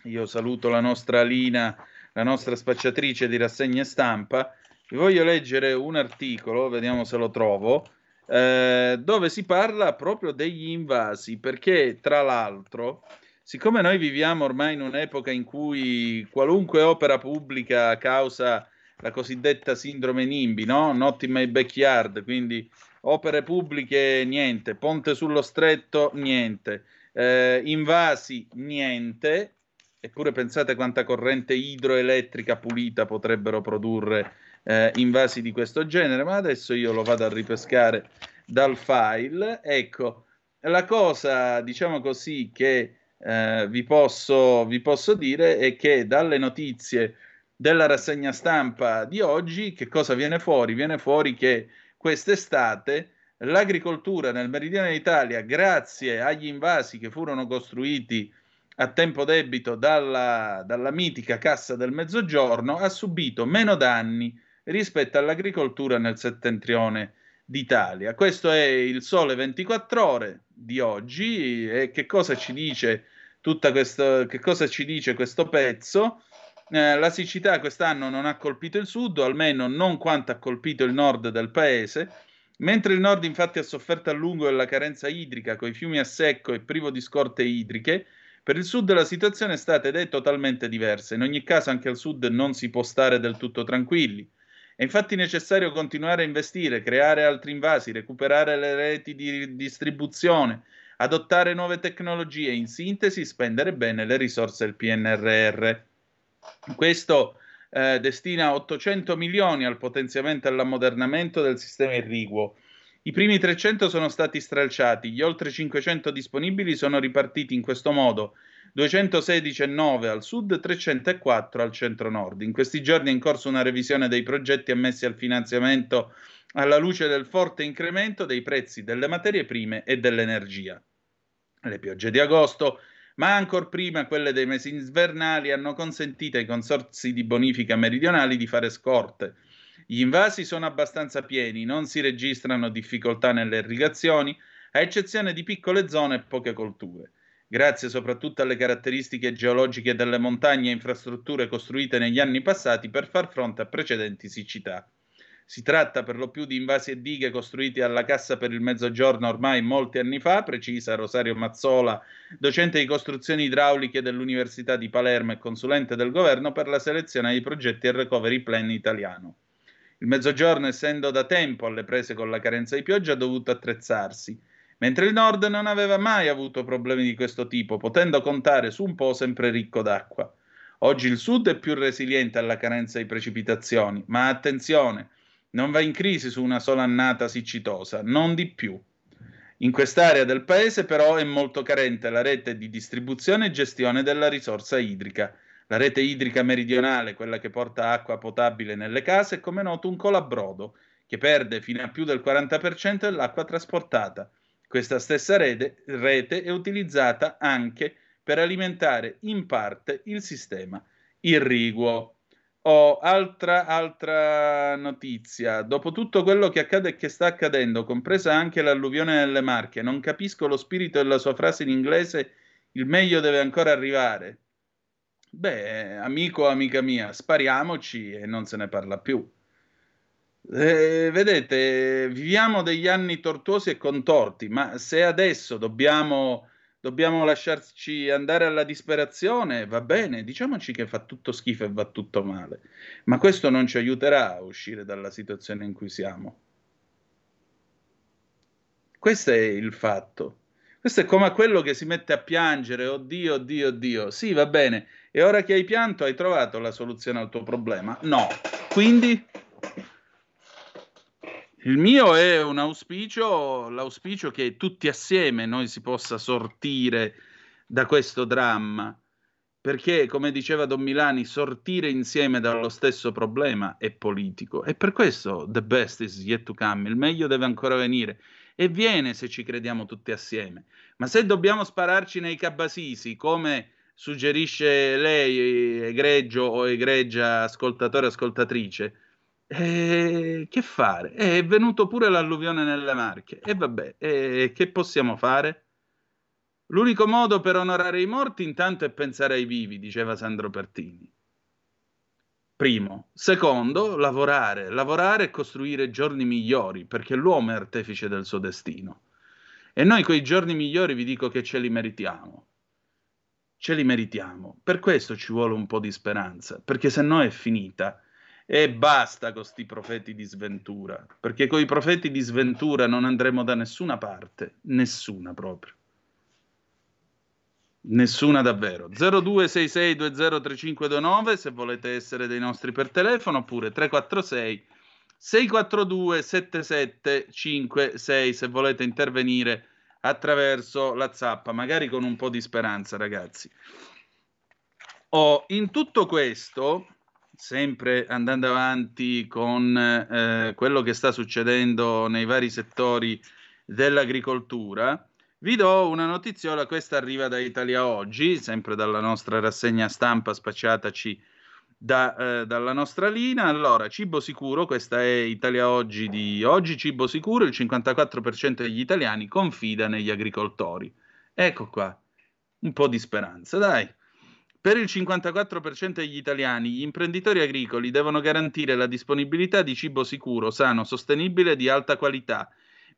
io saluto la nostra Lina, la nostra spacciatrice di rassegna stampa, vi voglio leggere un articolo, vediamo se lo trovo, eh, dove si parla proprio degli invasi, perché tra l'altro siccome noi viviamo ormai in un'epoca in cui qualunque opera pubblica causa la cosiddetta sindrome NIMBY, no? Not in my backyard, quindi opere pubbliche niente, ponte sullo stretto niente, eh, invasi niente, eppure pensate quanta corrente idroelettrica pulita potrebbero produrre eh, invasi di questo genere, ma adesso io lo vado a ripescare dal file. Ecco, la cosa, diciamo così, che eh, vi, posso, vi posso dire è che dalle notizie della rassegna stampa di oggi, che cosa viene fuori? Viene fuori che quest'estate l'agricoltura nel meridione d'Italia, grazie agli invasi che furono costruiti a tempo debito dalla, dalla mitica Cassa del Mezzogiorno, ha subito meno danni rispetto all'agricoltura nel settentrione d'Italia. Questo è il sole 24 ore di oggi e che cosa ci dice questo, cosa ci dice questo pezzo? Eh, la siccità quest'anno non ha colpito il sud, o almeno non quanto ha colpito il nord del paese, mentre il nord infatti ha sofferto a lungo della carenza idrica, con i fiumi a secco e privo di scorte idriche, per il sud la situazione è stata ed è totalmente diversa. In ogni caso anche al sud non si può stare del tutto tranquilli. È infatti necessario continuare a investire, creare altri invasi, recuperare le reti di distribuzione, adottare nuove tecnologie, in sintesi spendere bene le risorse del PNRR. Questo eh, destina 800 milioni al potenziamento e all'ammodernamento del sistema irriguo. I primi 300 sono stati stralciati, gli oltre 500 disponibili sono ripartiti in questo modo 216,9 al sud, 304 al centro-nord. In questi giorni è in corso una revisione dei progetti ammessi al finanziamento alla luce del forte incremento dei prezzi delle materie prime e dell'energia. Le piogge di agosto, ma ancora prima quelle dei mesi invernali, hanno consentito ai consorzi di bonifica meridionali di fare scorte. Gli invasi sono abbastanza pieni, non si registrano difficoltà nelle irrigazioni, a eccezione di piccole zone e poche colture grazie soprattutto alle caratteristiche geologiche delle montagne e infrastrutture costruite negli anni passati per far fronte a precedenti siccità. Si tratta per lo più di invasi e dighe costruiti alla Cassa per il Mezzogiorno ormai molti anni fa, precisa Rosario Mazzola, docente di costruzioni idrauliche dell'Università di Palermo e consulente del governo per la selezione dei progetti e recovery plan italiano. Il Mezzogiorno, essendo da tempo alle prese con la carenza di pioggia, ha dovuto attrezzarsi mentre il nord non aveva mai avuto problemi di questo tipo, potendo contare su un po' sempre ricco d'acqua. Oggi il sud è più resiliente alla carenza di precipitazioni, ma attenzione, non va in crisi su una sola annata siccitosa, non di più. In quest'area del paese però è molto carente la rete di distribuzione e gestione della risorsa idrica. La rete idrica meridionale, quella che porta acqua potabile nelle case, è come noto un colabrodo, che perde fino a più del 40% dell'acqua trasportata. Questa stessa rete, rete è utilizzata anche per alimentare in parte il sistema irriguo. Ho altra, altra notizia. Dopo tutto quello che accade e che sta accadendo, compresa anche l'alluvione nelle Marche, non capisco lo spirito della sua frase in inglese il meglio deve ancora arrivare. Beh, amico o amica mia, spariamoci e non se ne parla più. Eh, vedete, viviamo degli anni tortuosi e contorti, ma se adesso dobbiamo, dobbiamo lasciarci andare alla disperazione, va bene, diciamoci che fa tutto schifo e va tutto male, ma questo non ci aiuterà a uscire dalla situazione in cui siamo. Questo è il fatto. Questo è come quello che si mette a piangere, oddio, oddio, oddio. Sì, va bene. E ora che hai pianto, hai trovato la soluzione al tuo problema? No. Quindi il mio è un auspicio, l'auspicio che tutti assieme noi si possa sortire da questo dramma, perché come diceva Don Milani, sortire insieme dallo stesso problema è politico e per questo the best is yet to come, il meglio deve ancora venire e viene se ci crediamo tutti assieme. Ma se dobbiamo spararci nei cabasisi, come suggerisce lei, egregio o egregia ascoltatore ascoltatrice, eh, che fare? Eh, è venuto pure l'alluvione nelle Marche. E vabbè, eh, che possiamo fare? L'unico modo per onorare i morti intanto è pensare ai vivi, diceva Sandro Pertini. Primo. Secondo, lavorare. Lavorare e costruire giorni migliori, perché l'uomo è artefice del suo destino. E noi quei giorni migliori vi dico che ce li meritiamo. Ce li meritiamo. Per questo ci vuole un po' di speranza, perché se no è finita e basta con questi profeti di sventura, perché con i profeti di sventura non andremo da nessuna parte, nessuna proprio. Nessuna davvero. 0266203529 se volete essere dei nostri per telefono oppure 346 642 7756 se volete intervenire attraverso la zappa, magari con un po' di speranza, ragazzi. Oh, in tutto questo sempre andando avanti con eh, quello che sta succedendo nei vari settori dell'agricoltura, vi do una notiziola, questa arriva da Italia Oggi, sempre dalla nostra rassegna stampa spacciataci da, eh, dalla nostra linea. Allora, cibo sicuro, questa è Italia Oggi di oggi, cibo sicuro, il 54% degli italiani confida negli agricoltori. Ecco qua, un po' di speranza, dai. Per il 54% degli italiani gli imprenditori agricoli devono garantire la disponibilità di cibo sicuro, sano, sostenibile e di alta qualità,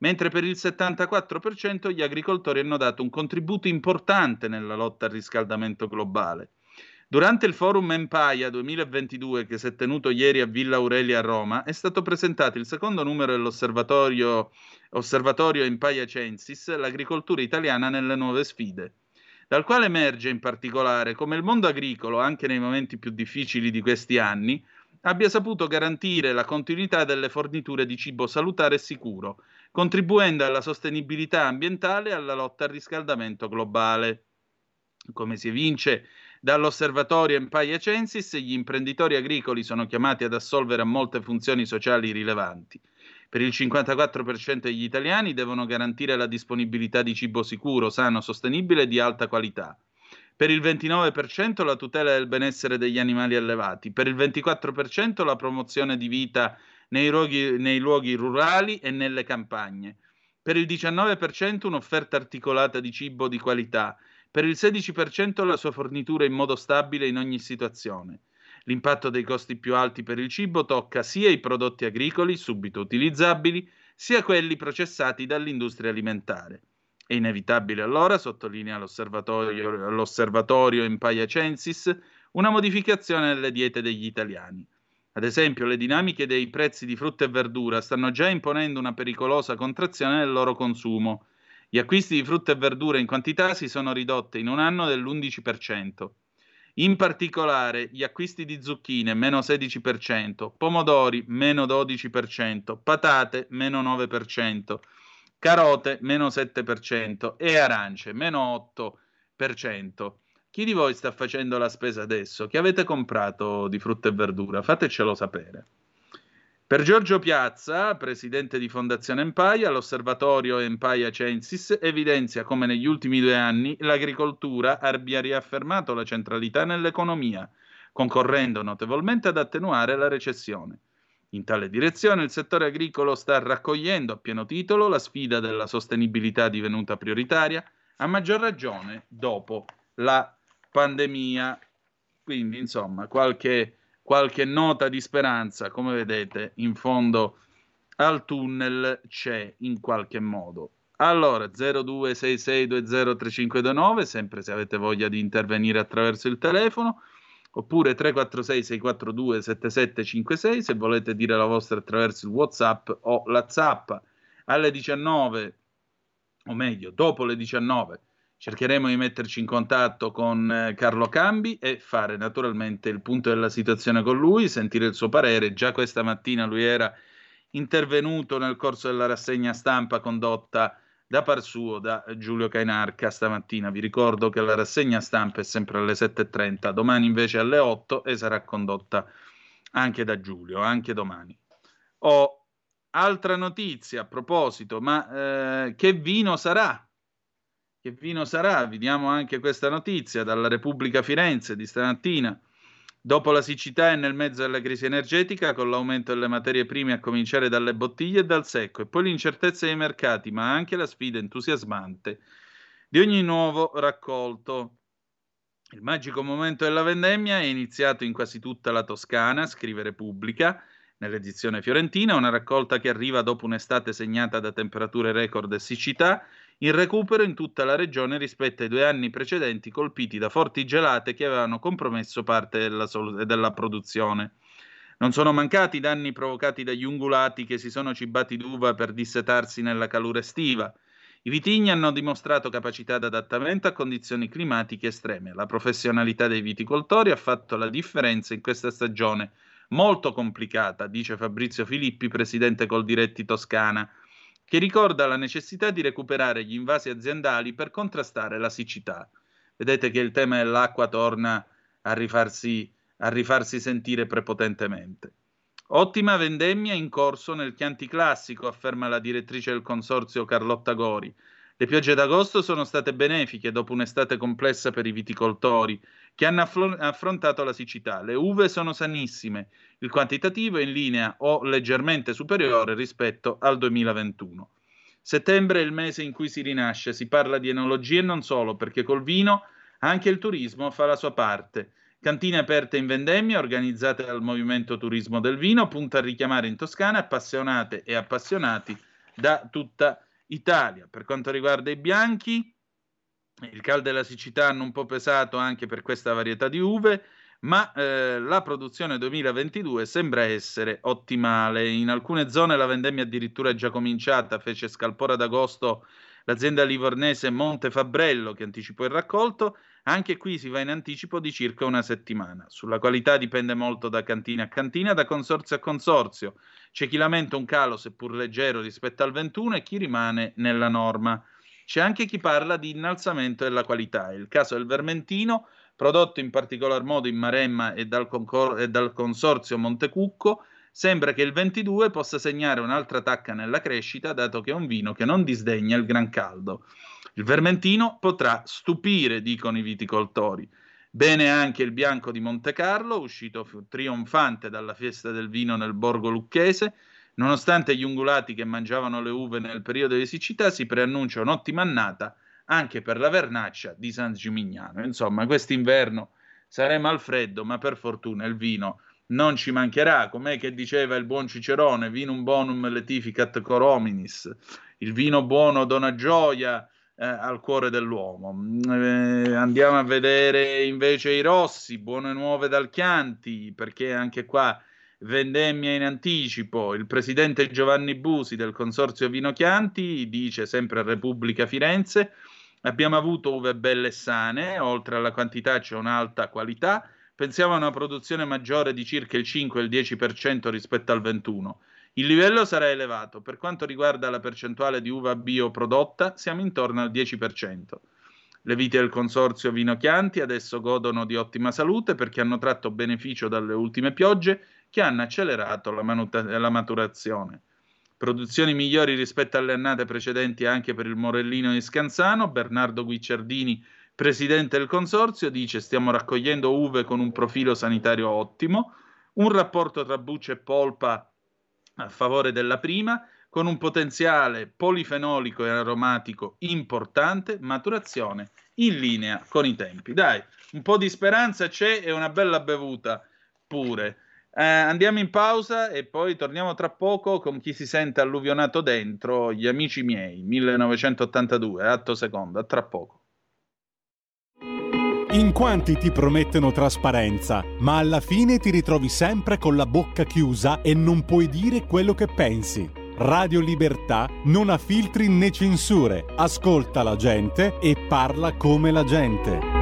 mentre per il 74% gli agricoltori hanno dato un contributo importante nella lotta al riscaldamento globale. Durante il forum Empire 2022 che si è tenuto ieri a Villa Aurelia a Roma, è stato presentato il secondo numero dell'osservatorio Osservatorio Empire Censis, l'agricoltura italiana nelle nuove sfide dal quale emerge in particolare come il mondo agricolo, anche nei momenti più difficili di questi anni, abbia saputo garantire la continuità delle forniture di cibo salutare e sicuro, contribuendo alla sostenibilità ambientale e alla lotta al riscaldamento globale. Come si evince dall'osservatorio Empire Censis, gli imprenditori agricoli sono chiamati ad assolvere a molte funzioni sociali rilevanti. Per il 54% degli italiani devono garantire la disponibilità di cibo sicuro, sano, sostenibile e di alta qualità. Per il 29% la tutela del benessere degli animali allevati. Per il 24% la promozione di vita nei luoghi, nei luoghi rurali e nelle campagne. Per il 19% un'offerta articolata di cibo di qualità. Per il 16% la sua fornitura in modo stabile in ogni situazione. L'impatto dei costi più alti per il cibo tocca sia i prodotti agricoli subito utilizzabili, sia quelli processati dall'industria alimentare. È inevitabile allora, sottolinea l'osservatorio, l'osservatorio Empire Censis, una modificazione nelle diete degli italiani. Ad esempio, le dinamiche dei prezzi di frutta e verdura stanno già imponendo una pericolosa contrazione del loro consumo. Gli acquisti di frutta e verdura in quantità si sono ridotte in un anno dell'11%. In particolare gli acquisti di zucchine meno 16%, pomodori meno 12%, patate meno 9%, carote meno 7% e arance meno 8%. Chi di voi sta facendo la spesa adesso? Che avete comprato di frutta e verdura? Fatecelo sapere. Per Giorgio Piazza, presidente di Fondazione Empire, l'osservatorio Empire Censis evidenzia come negli ultimi due anni l'agricoltura abbia riaffermato la centralità nell'economia, concorrendo notevolmente ad attenuare la recessione. In tale direzione il settore agricolo sta raccogliendo a pieno titolo la sfida della sostenibilità divenuta prioritaria, a maggior ragione dopo la pandemia. Quindi, insomma, qualche, qualche nota di speranza, come vedete, in fondo al tunnel c'è in qualche modo. Allora, 0266203529, sempre se avete voglia di intervenire attraverso il telefono, oppure 346-642-7756 se volete dire la vostra attraverso il WhatsApp o la Zappa. Alle 19, o meglio, dopo le 19, cercheremo di metterci in contatto con eh, Carlo Cambi e fare naturalmente il punto della situazione con lui, sentire il suo parere. Già questa mattina lui era intervenuto nel corso della rassegna stampa condotta da par suo da Giulio Cainarca stamattina. Vi ricordo che la rassegna stampa è sempre alle 7.30, domani invece alle 8 e sarà condotta anche da Giulio, anche domani. Ho altra notizia a proposito, ma eh, che vino sarà? Che vino sarà? Vediamo anche questa notizia dalla Repubblica Firenze di stamattina. Dopo la siccità e nel mezzo della crisi energetica, con l'aumento delle materie prime a cominciare dalle bottiglie e dal secco, e poi l'incertezza dei mercati, ma anche la sfida entusiasmante di ogni nuovo raccolto. Il magico momento della vendemmia è iniziato in quasi tutta la Toscana, scrive Repubblica, nell'edizione fiorentina, una raccolta che arriva dopo un'estate segnata da temperature record e siccità in recupero in tutta la regione rispetto ai due anni precedenti colpiti da forti gelate che avevano compromesso parte della, sol- della produzione. Non sono mancati i danni provocati dagli ungulati che si sono cibati d'uva per dissetarsi nella calura estiva. I vitigni hanno dimostrato capacità di adattamento a condizioni climatiche estreme. La professionalità dei viticoltori ha fatto la differenza in questa stagione molto complicata, dice Fabrizio Filippi, presidente Coldiretti Toscana che ricorda la necessità di recuperare gli invasi aziendali per contrastare la siccità. Vedete che il tema dell'acqua torna a rifarsi, a rifarsi sentire prepotentemente. Ottima vendemmia in corso nel Chianti Classico, afferma la direttrice del consorzio Carlotta Gori. Le piogge d'agosto sono state benefiche dopo un'estate complessa per i viticoltori che hanno affrontato la siccità. Le uve sono sanissime, il quantitativo è in linea o leggermente superiore rispetto al 2021. Settembre è il mese in cui si rinasce, si parla di enologia e non solo, perché col vino anche il turismo fa la sua parte. Cantine aperte in vendemmia, organizzate dal Movimento Turismo del Vino, punta a richiamare in Toscana appassionate e appassionati da tutta Italia. Per quanto riguarda i bianchi, il caldo e la siccità hanno un po' pesato anche per questa varietà di uve, ma eh, la produzione 2022 sembra essere ottimale. In alcune zone la vendemmia addirittura è già cominciata, fece scalpore ad agosto l'azienda livornese Montefabrello che anticipò il raccolto, anche qui si va in anticipo di circa una settimana. Sulla qualità dipende molto da cantina a cantina, da consorzio a consorzio. C'è chi lamenta un calo seppur leggero rispetto al 21 e chi rimane nella norma. C'è anche chi parla di innalzamento della qualità. Il caso del Vermentino, prodotto in particolar modo in Maremma e dal, concor- e dal consorzio Montecucco, sembra che il 22 possa segnare un'altra tacca nella crescita, dato che è un vino che non disdegna il gran caldo. Il Vermentino potrà stupire, dicono i viticoltori. Bene anche il bianco di Monte Carlo, uscito trionfante dalla festa del vino nel borgo lucchese, Nonostante gli ungulati che mangiavano le uve nel periodo di siccità, si preannuncia un'ottima annata anche per la vernaccia di San Gimignano. Insomma, quest'inverno saremo al freddo, ma per fortuna il vino non ci mancherà. Com'è che diceva il buon Cicerone, vinum bonum letificat cor hominis. Il vino buono dona gioia eh, al cuore dell'uomo. Eh, andiamo a vedere invece i rossi, buone nuove dal Chianti, perché anche qua vendemmia in anticipo. Il presidente Giovanni Busi del Consorzio Vino Chianti dice sempre a Repubblica Firenze abbiamo avuto uve belle e sane, oltre alla quantità c'è un'alta qualità, pensiamo a una produzione maggiore di circa il 5 e il 10% rispetto al 21. Il livello sarà elevato, per quanto riguarda la percentuale di uva bio prodotta siamo intorno al 10%. Le vite del consorzio Vino Chianti adesso godono di ottima salute perché hanno tratto beneficio dalle ultime piogge che hanno accelerato la, manuta- la maturazione. Produzioni migliori rispetto alle annate precedenti anche per il Morellino di Scanzano. Bernardo Guicciardini, presidente del consorzio, dice stiamo raccogliendo uve con un profilo sanitario ottimo, un rapporto tra buccia e polpa a favore della prima, con un potenziale polifenolico e aromatico importante, maturazione in linea con i tempi. Dai, un po' di speranza c'è e una bella bevuta pure. Eh, andiamo in pausa e poi torniamo tra poco con chi si sente alluvionato dentro, gli amici miei, 1982, atto secondo, a tra poco. In quanti ti promettono trasparenza, ma alla fine ti ritrovi sempre con la bocca chiusa e non puoi dire quello che pensi. Radio Libertà non ha filtri né censure, ascolta la gente e parla come la gente.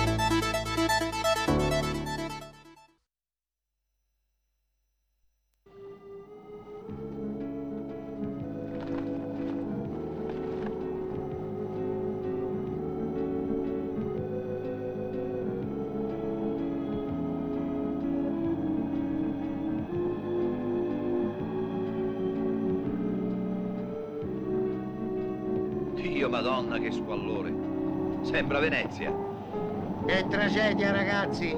Sembra Venezia. Che tragedia, ragazzi!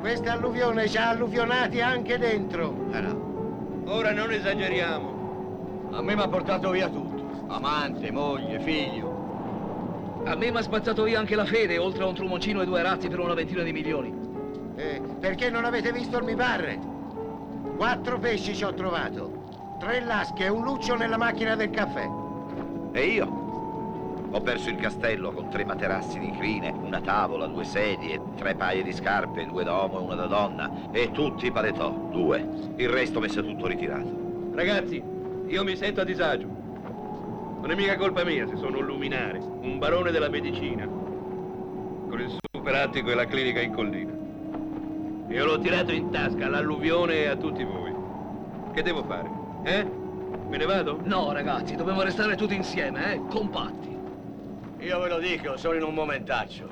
Questa alluvione ci ha alluvionati anche dentro. Eh no. Ora non esageriamo. A me mi ha portato via tutto. Amante, moglie, figlio. A me mi ha spazzato via anche la fede, oltre a un trumoncino e due razzi per una ventina di milioni. Eh, perché non avete visto il mi parre? Quattro pesci ci ho trovato. Tre lasche e un luccio nella macchina del caffè. E io? Ho perso il castello con tre materassi di crine, una tavola, due sedie, tre paia di scarpe, due da uomo e una da donna, e tutti i paletò, due. Il resto messa tutto ritirato. Ragazzi, io mi sento a disagio. Non è mica colpa mia se sono un luminare, un barone della medicina, con il superattico e la clinica in collina. Io l'ho tirato in tasca all'alluvione e a tutti voi. Che devo fare? Eh? Me ne vado? No, ragazzi, dobbiamo restare tutti insieme, eh? Compatti. Io ve lo dico, sono in un momentaccio.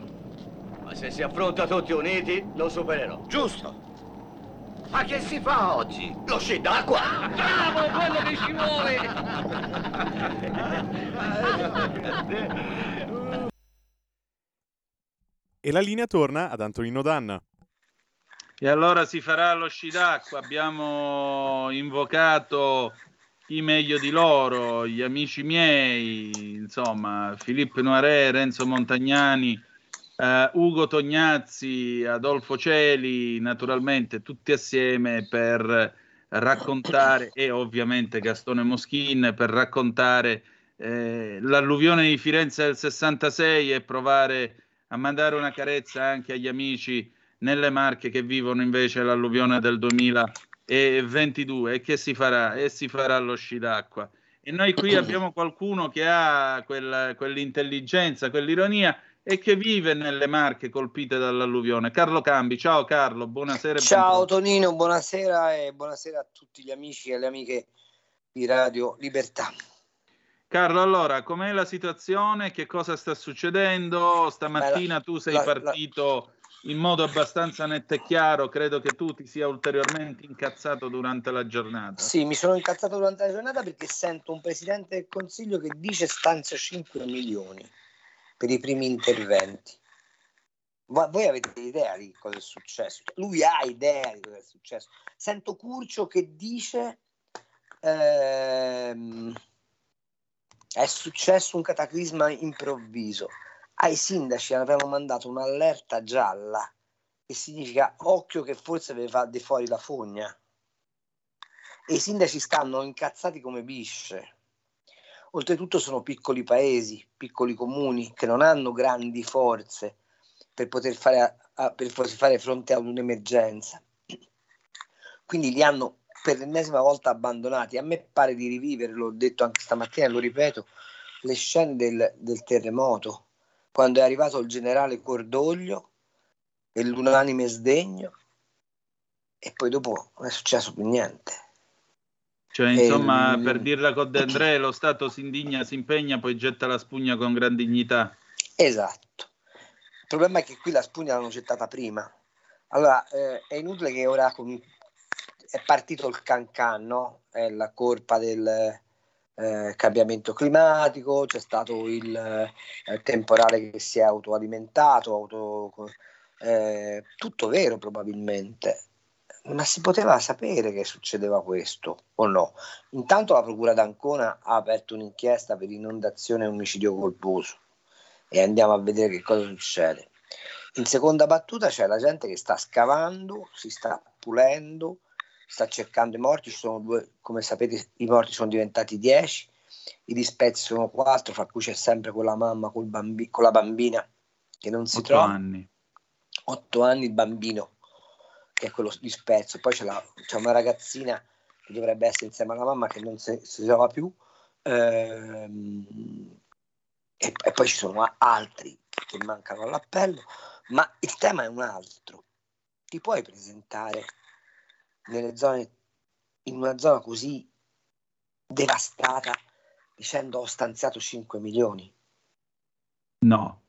Ma se si affronta tutti uniti, lo supererò. Giusto. Ma che si fa oggi? Lo sci d'acqua! Bravo, quello che ci vuole! E la linea torna ad Antonino Danna. E allora si farà lo sci d'acqua. Abbiamo invocato chi meglio di loro, gli amici miei, insomma, Filippo Noiré, Renzo Montagnani, eh, Ugo Tognazzi, Adolfo Celi, naturalmente tutti assieme per raccontare, e ovviamente Gastone Moschin, per raccontare eh, l'alluvione di Firenze del 66 e provare a mandare una carezza anche agli amici nelle Marche che vivono invece l'alluvione del 2022 e che si farà? E si farà lo sci d'acqua. E noi qui abbiamo qualcuno che ha quella, quell'intelligenza, quell'ironia e che vive nelle Marche colpite dall'alluvione. Carlo Cambi, ciao Carlo, buonasera. Ciao Tonino, buonasera e buonasera a tutti gli amici e le amiche di Radio Libertà. Carlo, allora, com'è la situazione? Che cosa sta succedendo? Stamattina tu sei la- partito in modo abbastanza netto e chiaro, credo che tu ti sia ulteriormente incazzato durante la giornata. Sì, mi sono incazzato durante la giornata perché sento un presidente del Consiglio che dice stanzia 5 milioni per i primi interventi. Ma voi avete idea di cosa è successo? Lui ha idea di cosa è successo. Sento Curcio che dice ehm, è successo un cataclisma improvviso. Ai sindaci avevano mandato un'allerta gialla che significa occhio che forse vi fa di fuori la fogna. E i sindaci stanno incazzati come bisce. Oltretutto sono piccoli paesi, piccoli comuni che non hanno grandi forze per poter fare, a, per poter fare fronte ad un'emergenza. Quindi li hanno per l'ennesima volta abbandonati. A me pare di rivivere, l'ho detto anche stamattina lo ripeto, le scene del, del terremoto, quando è arrivato il generale Cordoglio e l'unanime sdegno e poi dopo non è successo più niente. Cioè, insomma, E- per dirla con De André, lo Stato si indigna, si impegna, poi getta la spugna con gran dignità. Esatto. Il problema è che qui la spugna l'hanno gettata prima. Allora, eh, è inutile che ora com- è partito il cancan, no? È la colpa del eh, cambiamento climatico, c'è stato il eh, temporale che si è autoalimentato, auto, eh, tutto vero probabilmente, ma si poteva sapere che succedeva questo o no? Intanto la Procura d'Ancona ha aperto un'inchiesta per inondazione e omicidio colposo e andiamo a vedere che cosa succede. In seconda battuta c'è la gente che sta scavando, si sta pulendo, sta cercando i morti, ci sono due, come sapete i morti sono diventati 10, i dispetti sono 4, fra cui c'è sempre quella mamma col bambi- con la bambina che non si Otto trova. anni. 8 anni il bambino, che è quello di spezzo, poi c'è, la- c'è una ragazzina che dovrebbe essere insieme alla mamma che non si, si trova più, ehm, e, e poi ci sono altri che mancano all'appello, ma il tema è un altro. Ti puoi presentare nelle zone, in una zona così devastata dicendo ho stanziato 5 milioni? No.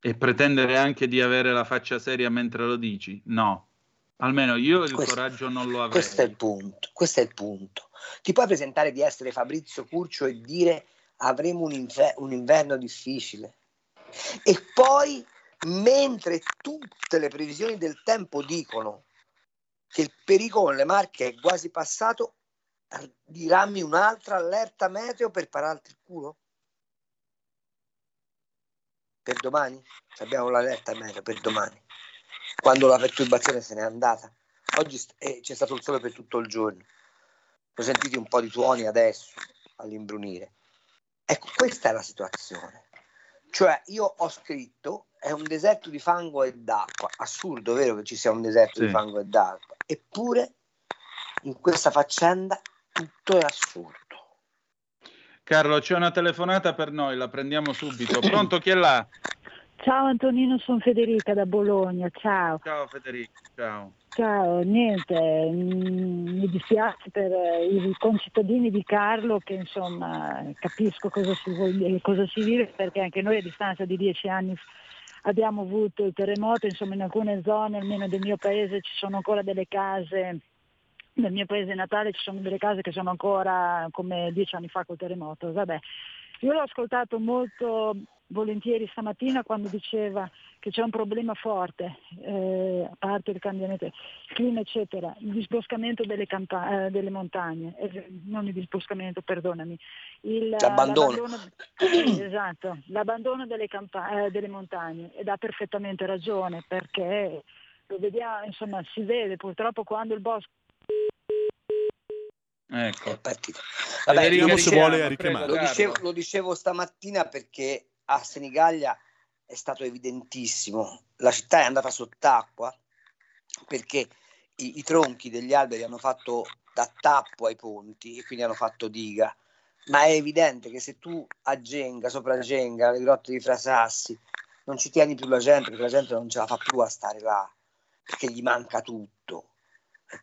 E pretendere anche di avere la faccia seria mentre lo dici? No. Almeno io il Questo- coraggio non lo avrei. Questo è il punto, questo è il punto. Ti puoi presentare di essere Fabrizio Curcio e dire avremo un, infer- un inverno difficile. E poi, mentre tutte le previsioni del tempo dicono che il pericolo nelle Marche è quasi passato, dirammi un'altra allerta meteo per pararti il culo? Per domani? Abbiamo l'allerta meteo per domani quando la perturbazione se n'è andata. Oggi eh, c'è stato il sole per tutto il giorno. Ho sentito un po' di tuoni adesso all'imbrunire. Ecco, questa è la situazione. Cioè, io ho scritto è un deserto di fango e d'acqua. Assurdo, vero che ci sia un deserto di Sì. fango e d'acqua. Eppure, in questa faccenda, tutto è assurdo. Carlo, c'è una telefonata per noi, la prendiamo subito. Pronto, chi è là? Ciao Antonino, sono Federica da Bologna, ciao. Ciao Federico, ciao. Ciao, niente, mm, mi dispiace per eh, i concittadini di Carlo che insomma capisco cosa si, vuol- cosa si vive perché anche noi a distanza di dieci anni abbiamo avuto il terremoto, insomma in alcune zone, almeno del mio paese, ci sono ancora delle case, nel mio paese natale ci sono delle case che sono ancora come dieci anni fa col terremoto. Vabbè, io l'ho ascoltato molto volentieri stamattina quando diceva che c'è un problema forte, eh, a parte il cambiamento, clima eccetera, il disboscamento delle, campa- eh, delle montagne, eh, non il disboscamento, perdonami, il, L'abbandono. l'abbandono- sì, esatto, l'abbandono delle, campa- eh, delle montagne ed ha perfettamente ragione perché lo vediamo, insomma, si vede purtroppo quando il bosco Ecco. Vabbè, Federica lo Richiamo, dicevo- prego, lo, dicevo, lo dicevo stamattina perché a Senigallia è stato evidentissimo. La città è andata sott'acqua perché i, i tronchi degli alberi hanno fatto da tappo ai ponti e quindi hanno fatto diga. Ma è evidente che se tu a Genga, sopra Genga, le grotte di Frasassi, non ci tieni più la gente perché la gente non ce la fa più a stare là perché gli manca tutto.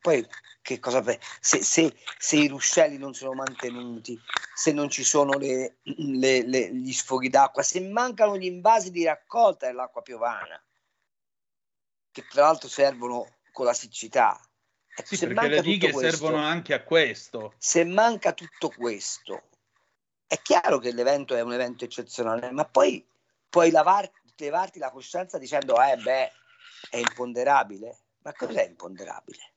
Poi che cosa se, se- se i ruscelli non sono mantenuti, se non ci sono le- le- le- gli sfoghi d'acqua, se mancano gli invasi di raccolta dell'acqua piovana, che peraltro servono con la siccità. Ecco, Sì, se perché le dighe questo- servono anche a questo. se manca tutto questo, è chiaro che l'evento è un evento eccezionale, ma poi puoi lavar- levarti la coscienza dicendo, eh beh, è imponderabile. Ma cos'è imponderabile?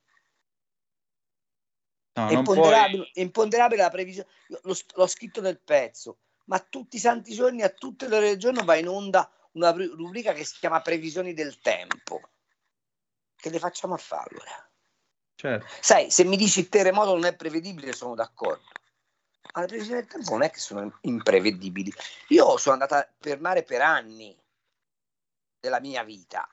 No, è, imponderabile, imponderabile la previsione. Io L'ho, l'ho scritto nel pezzo, ma tutti i santi giorni, a tutte le ore del giorno va in onda una ru- rubrica che si chiama Previsioni del tempo. Che le facciamo a fare allora? Certo. Sai, se mi dici il terremoto non è prevedibile, sono d'accordo. Ma le previsioni del tempo non è che sono imprevedibili. Io sono andata per mare per anni della mia vita.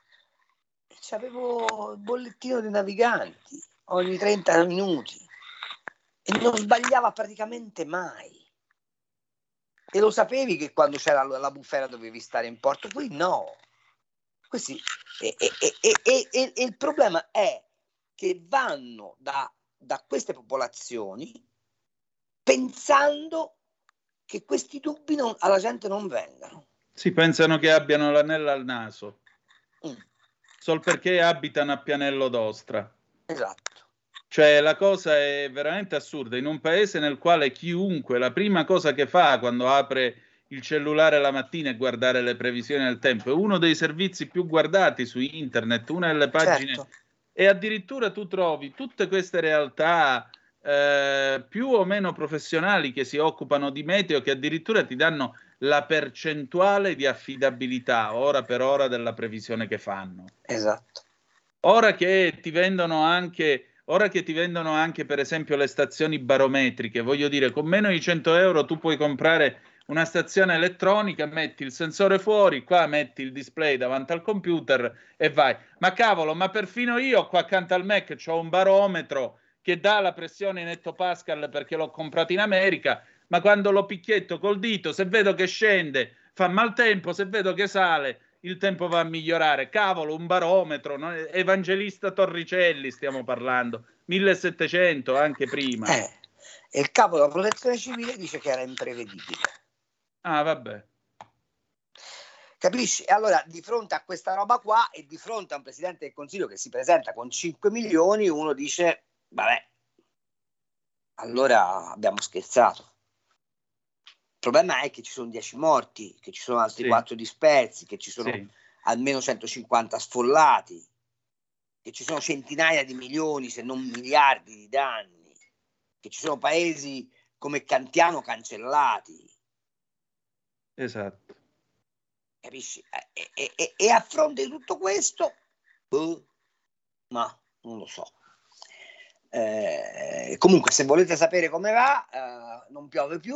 Avevo il bollettino dei naviganti ogni 30 minuti e non sbagliava praticamente mai. E lo sapevi che quando c'era la bufera dovevi stare in porto, qui no. Questi, e, e, e, e, il problema è che vanno da, da queste popolazioni pensando che questi dubbi non, alla gente non vengano. Si pensano che abbiano l'anello al naso, mm. sol perché abitano a Pianello d'Ostra. Esatto. Cioè la cosa è veramente assurda. In un paese nel quale chiunque la prima cosa che fa quando apre il cellulare la mattina è guardare le previsioni del tempo, è uno dei servizi più guardati su internet, una delle pagine... Certo. E addirittura tu trovi tutte queste realtà eh, più o meno professionali che si occupano di meteo che addirittura ti danno la percentuale di affidabilità ora per ora della previsione che fanno. Esatto. Ora che ti vendono anche ora che ti vendono anche per esempio le stazioni barometriche, voglio dire, con meno di 100 euro tu puoi comprare una stazione elettronica, metti il sensore fuori, qua metti il display davanti al computer e vai. Ma cavolo, ma perfino io qua accanto al Mac ho un barometro che dà la pressione in ettopascal perché l'ho comprato in America, ma quando lo picchietto col dito, se vedo che scende, fa maltempo, se vedo che sale, il tempo va a migliorare. Cavolo, un barometro, no? Evangelista Torricelli stiamo parlando, 1700 anche prima. Eh, e il capo della protezione civile dice che era imprevedibile. Ah, vabbè. Capisci? E allora di fronte a questa roba qua e di fronte a un presidente del Consiglio che si presenta con 5 milioni, uno dice, vabbè, allora abbiamo scherzato. Il problema è che ci sono 10 morti, che ci sono altri sì. 4 dispersi, che ci sono sì. almeno 150 sfollati, che ci sono centinaia di milioni, se non miliardi di danni, che ci sono paesi come Cantiano cancellati. Esatto. Capisci? E, e, e, e a fronte di tutto questo, boh, ma non lo so. Eh, comunque, se volete sapere come va, eh, non piove più,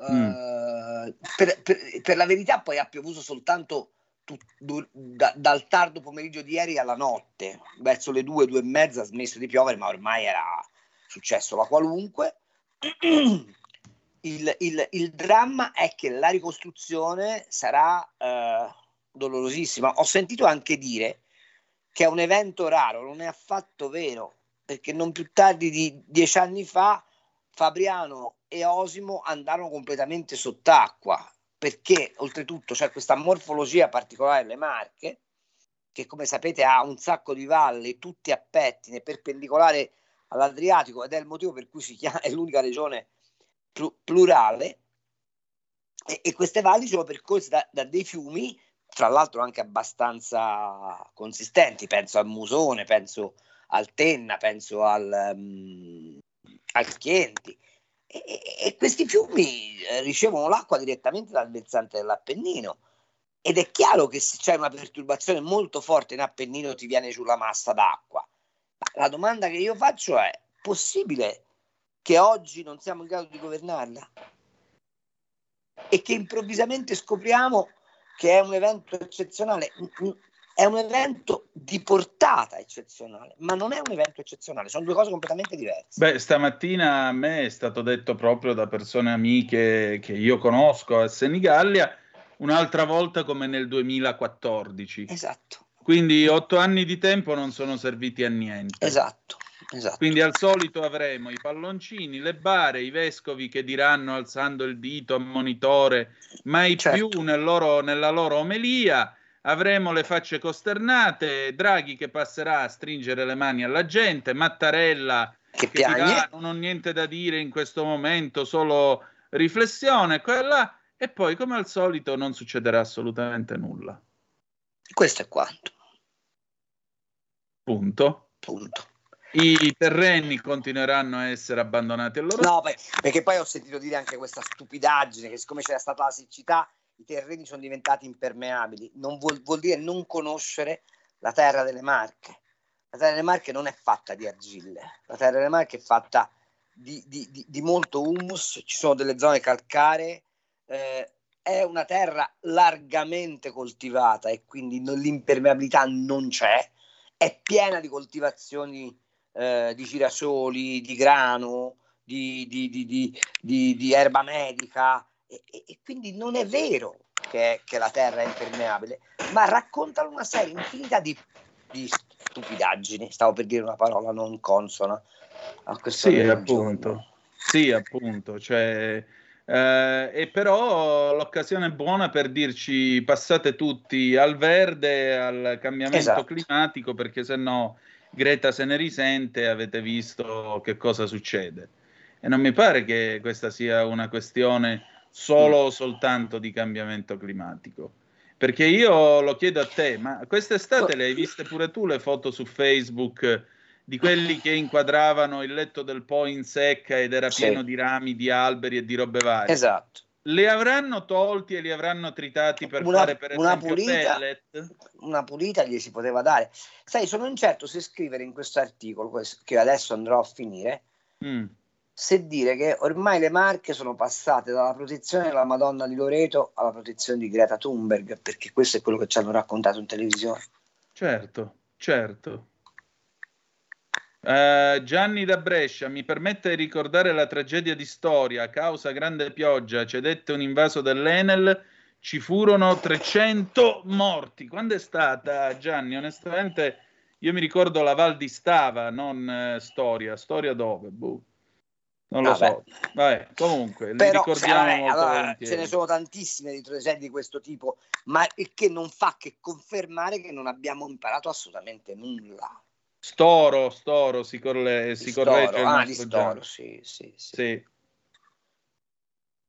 Mm. per, per, per, la verità poi ha piovuto soltanto tu, du, da, dal tardo pomeriggio di ieri alla notte, verso le due, due e mezza ha smesso di piovere, ma ormai era successo la qualunque. Il, il, il dramma è che la ricostruzione sarà uh, dolorosissima. Ho sentito anche dire che è un evento raro, non è affatto vero, perché non più tardi di dieci anni fa Fabriano e Osimo andarono completamente sott'acqua perché oltretutto c'è questa morfologia particolare delle Marche che come sapete ha un sacco di valli tutti a pettine perpendicolare all'Adriatico ed è il motivo per cui si chiama, è l'unica regione pl- plurale. E, e, queste valli sono percorse da, da, dei fiumi tra l'altro anche abbastanza consistenti. Penso al Musone, penso al Tenna, penso al, um, al Chienti. E, e, questi fiumi eh, ricevono l'acqua direttamente dal versante dell'Appennino. Ed è chiaro che se c'è una perturbazione molto forte in Appennino ti viene giù la massa d'acqua. Ma la domanda che io faccio è: possibile che oggi non siamo in grado di governarla? E che improvvisamente scopriamo che è un evento eccezionale? È un evento di portata eccezionale, ma non è un evento eccezionale, sono due cose completamente diverse. Beh, stamattina a me è stato detto proprio da persone amiche che io conosco a Senigallia, un'altra volta come nel 2014. Esatto. Quindi otto anni di tempo non sono serviti a niente. Esatto. Esatto. Quindi al solito avremo i palloncini, le bare, i vescovi che diranno alzando il dito a monitore mai certo. più nel loro, nella loro omelia avremo le facce costernate, Draghi che passerà a stringere le mani alla gente, Mattarella che, che dirà non ho niente da dire in questo momento, solo riflessione, quella e poi come al solito non succederà assolutamente nulla. Questo è quanto. Punto. Punto. I terreni continueranno a essere abbandonati a loro. No, perché poi ho sentito dire anche questa stupidaggine che siccome c'era stata la siccità i terreni sono diventati impermeabili, non vuol, vuol dire non conoscere la terra delle Marche. La terra delle Marche non è fatta di argille, la terra delle Marche è fatta di, di, di, di molto humus, ci sono delle zone calcaree, eh, è una terra largamente coltivata e quindi non, l'impermeabilità non c'è, è piena di coltivazioni eh, di girasoli, di grano, di, di erba medica e, e, e, quindi non è vero che, che, la terra è impermeabile, ma raccontano una serie infinita di, di stupidaggini, stavo per dire una parola non consona a questo Sì, appunto. Sì, appunto, cioè eh, e però l'occasione è buona per dirci passate tutti al verde, al cambiamento Esatto. climatico, perché se no Greta se ne risente e avete visto che cosa succede. E non mi pare che questa sia una questione solo o soltanto di cambiamento climatico. Perché io lo chiedo a te, ma quest'estate le hai viste pure tu le foto su Facebook di quelli che inquadravano il letto del Po in secca ed era Sì. pieno di rami, di alberi e di robe varie? Esatto. Li avranno tolti e li avranno tritati per Una- fare per una esempio pulita- pellet? una pulita gli si poteva dare. Sai, sono incerto se scrivere in questo articolo, che adesso andrò a finire, Mm. Se dire che ormai le marche sono passate dalla protezione della Madonna di Loreto alla protezione di Greta Thunberg, perché questo è quello che ci hanno raccontato in televisione. Certo, certo. Eh, Gianni da Brescia mi permette di ricordare la tragedia di storia. Causa grande pioggia cedette un invaso dell'Enel, ci furono 300 morti. Quando è stata, Gianni? Onestamente, io mi ricordo la Val di Stava, non eh, Storia. Storia dove? Boh. Non lo Vabbè. so. Vabbè, comunque, li Però ricordiamo vabbè, molto allora, ce ne sono tantissime di tragedie di questo tipo, ma il che non fa che confermare che non abbiamo imparato assolutamente nulla. Storo, Storo, si, corle- si Storo, corregge ah, Storo, sì, sì, sì. Sì.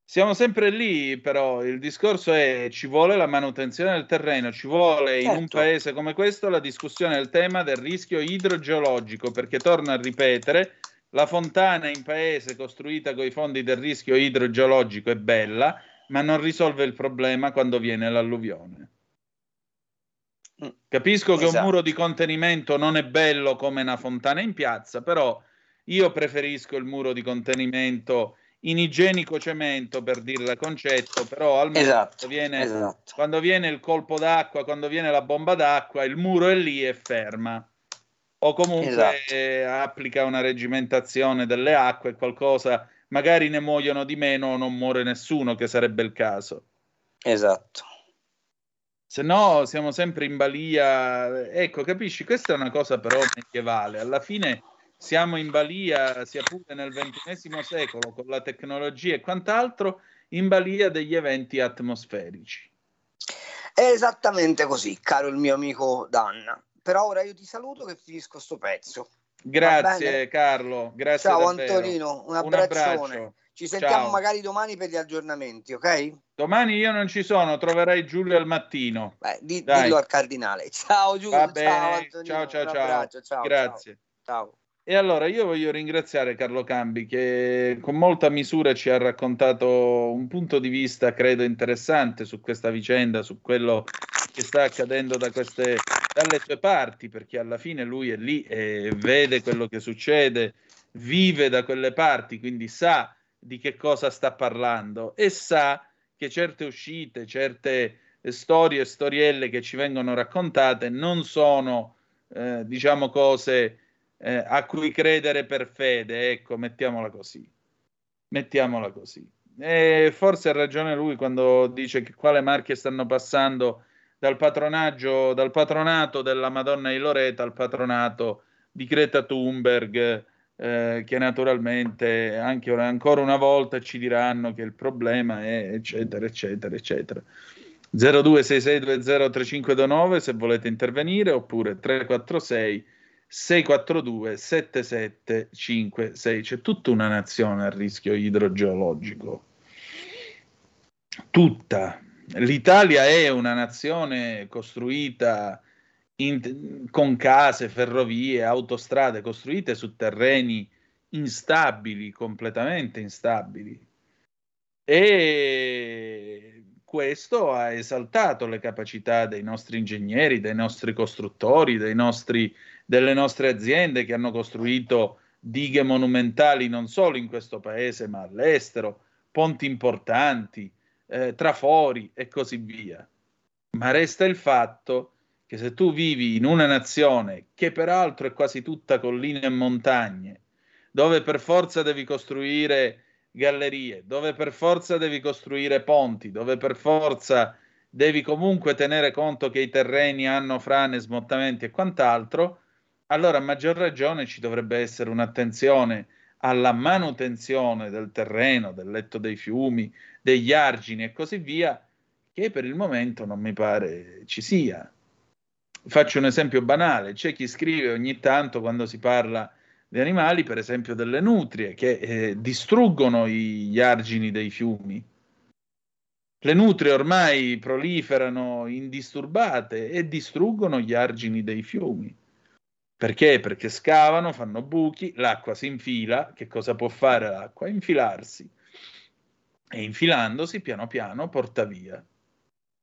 Siamo sempre lì, però il discorso è ci vuole la manutenzione del terreno, ci vuole in un Certo. paese come questo la discussione del tema del rischio idrogeologico, perché torno a ripetere, la fontana in paese costruita con i fondi del rischio idrogeologico è bella, ma non risolve il problema quando viene l'alluvione. Capisco che un Esatto. muro di contenimento non è bello come una fontana in piazza, però io preferisco il muro di contenimento in igienico cemento, per dirla concetto, però almeno Esatto, quando, viene, esatto. quando viene il colpo d'acqua, quando viene la bomba d'acqua, il muro è lì e ferma. O comunque Esatto. eh, applica una regimentazione delle acque, qualcosa, magari ne muoiono di meno o non muore nessuno, che sarebbe il caso. Esatto. Se no siamo sempre in balia. Ecco, capisci? Questa è una cosa però medievale. Alla fine siamo in balia, sia pure nel XXI secolo, con la tecnologia e quant'altro, in balia degli eventi atmosferici. È esattamente così, caro il mio amico Danna. Però ora io ti saluto che finisco sto pezzo. Grazie? Carlo, grazie Ciao davvero. Antonino, un Un abbraccione. abbraccio. Ci sentiamo Ciao. magari domani per gli aggiornamenti, ok? Domani io non ci sono, troverai Giulio al mattino. Di- Dai. dillo al cardinale. Ciao Giulio, Va ciao bene, Antonino. ciao ciao un ciao. ciao, Grazie. Ciao. E allora io voglio ringraziare Carlo Cambi che con molta misura ci ha raccontato un punto di vista, credo, interessante su questa vicenda, su quello che sta accadendo da queste, dalle sue parti, perché alla fine lui è lì e vede quello che succede, vive da quelle parti, quindi sa di che cosa sta parlando e sa che certe uscite, certe storie e storielle che ci vengono raccontate non sono, eh, diciamo, cose eh, a cui credere per fede, ecco, mettiamola così. Mettiamola così. E forse ha ragione lui quando dice che quale marche stanno passando dal dal patronato della Madonna di Loreta al patronato di Greta Thunberg, eh, che naturalmente anche ora- ancora una volta ci diranno che il problema è eccetera, eccetera, eccetera. 0266203529 se volete intervenire oppure 346 642 7756 c'è tutta una nazione a rischio idrogeologico. Tutta l'Italia è una nazione costruita in- con case, ferrovie, autostrade costruite su terreni instabili, completamente instabili. E questo ha esaltato le capacità dei nostri ingegneri, dei nostri costruttori, dei nostri, delle nostre aziende che hanno costruito dighe monumentali non solo in questo paese ma all'estero, ponti importanti, eh, trafori e così via. Ma resta il fatto che se tu vivi in una nazione che peraltro è quasi tutta colline e montagne, dove per forza devi costruire gallerie, dove per forza devi costruire ponti, dove per forza devi comunque tenere conto che i terreni hanno frane, smottamenti e quant'altro, allora a maggior ragione ci dovrebbe essere un'attenzione alla manutenzione del terreno, del letto dei fiumi, degli argini e così via, che per il momento non mi pare ci sia. Faccio un esempio banale, c'è chi scrive ogni tanto quando si parla di animali, per esempio delle nutrie, che eh, distruggono gli argini dei fiumi. Le nutrie ormai proliferano indisturbate e distruggono gli argini dei fiumi. Perché? Perché scavano, fanno buchi, l'acqua si infila. Che cosa può fare l'acqua? Infilarsi. E infilandosi piano piano porta via.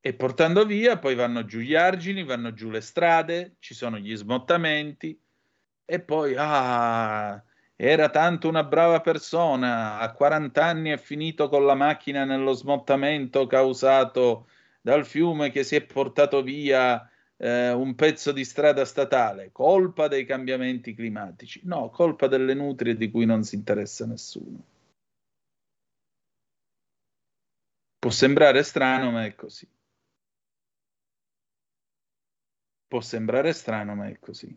E portando via poi vanno giù gli argini, vanno giù le strade, ci sono gli smottamenti, e poi, ah, era tanto una brava persona, a 40 anni è finito con la macchina nello smottamento causato dal fiume che si è portato via eh, un pezzo di strada statale, colpa dei cambiamenti climatici. No, colpa delle nutrie di cui non si interessa nessuno. Può sembrare strano, ma è così. Può sembrare strano, ma è così.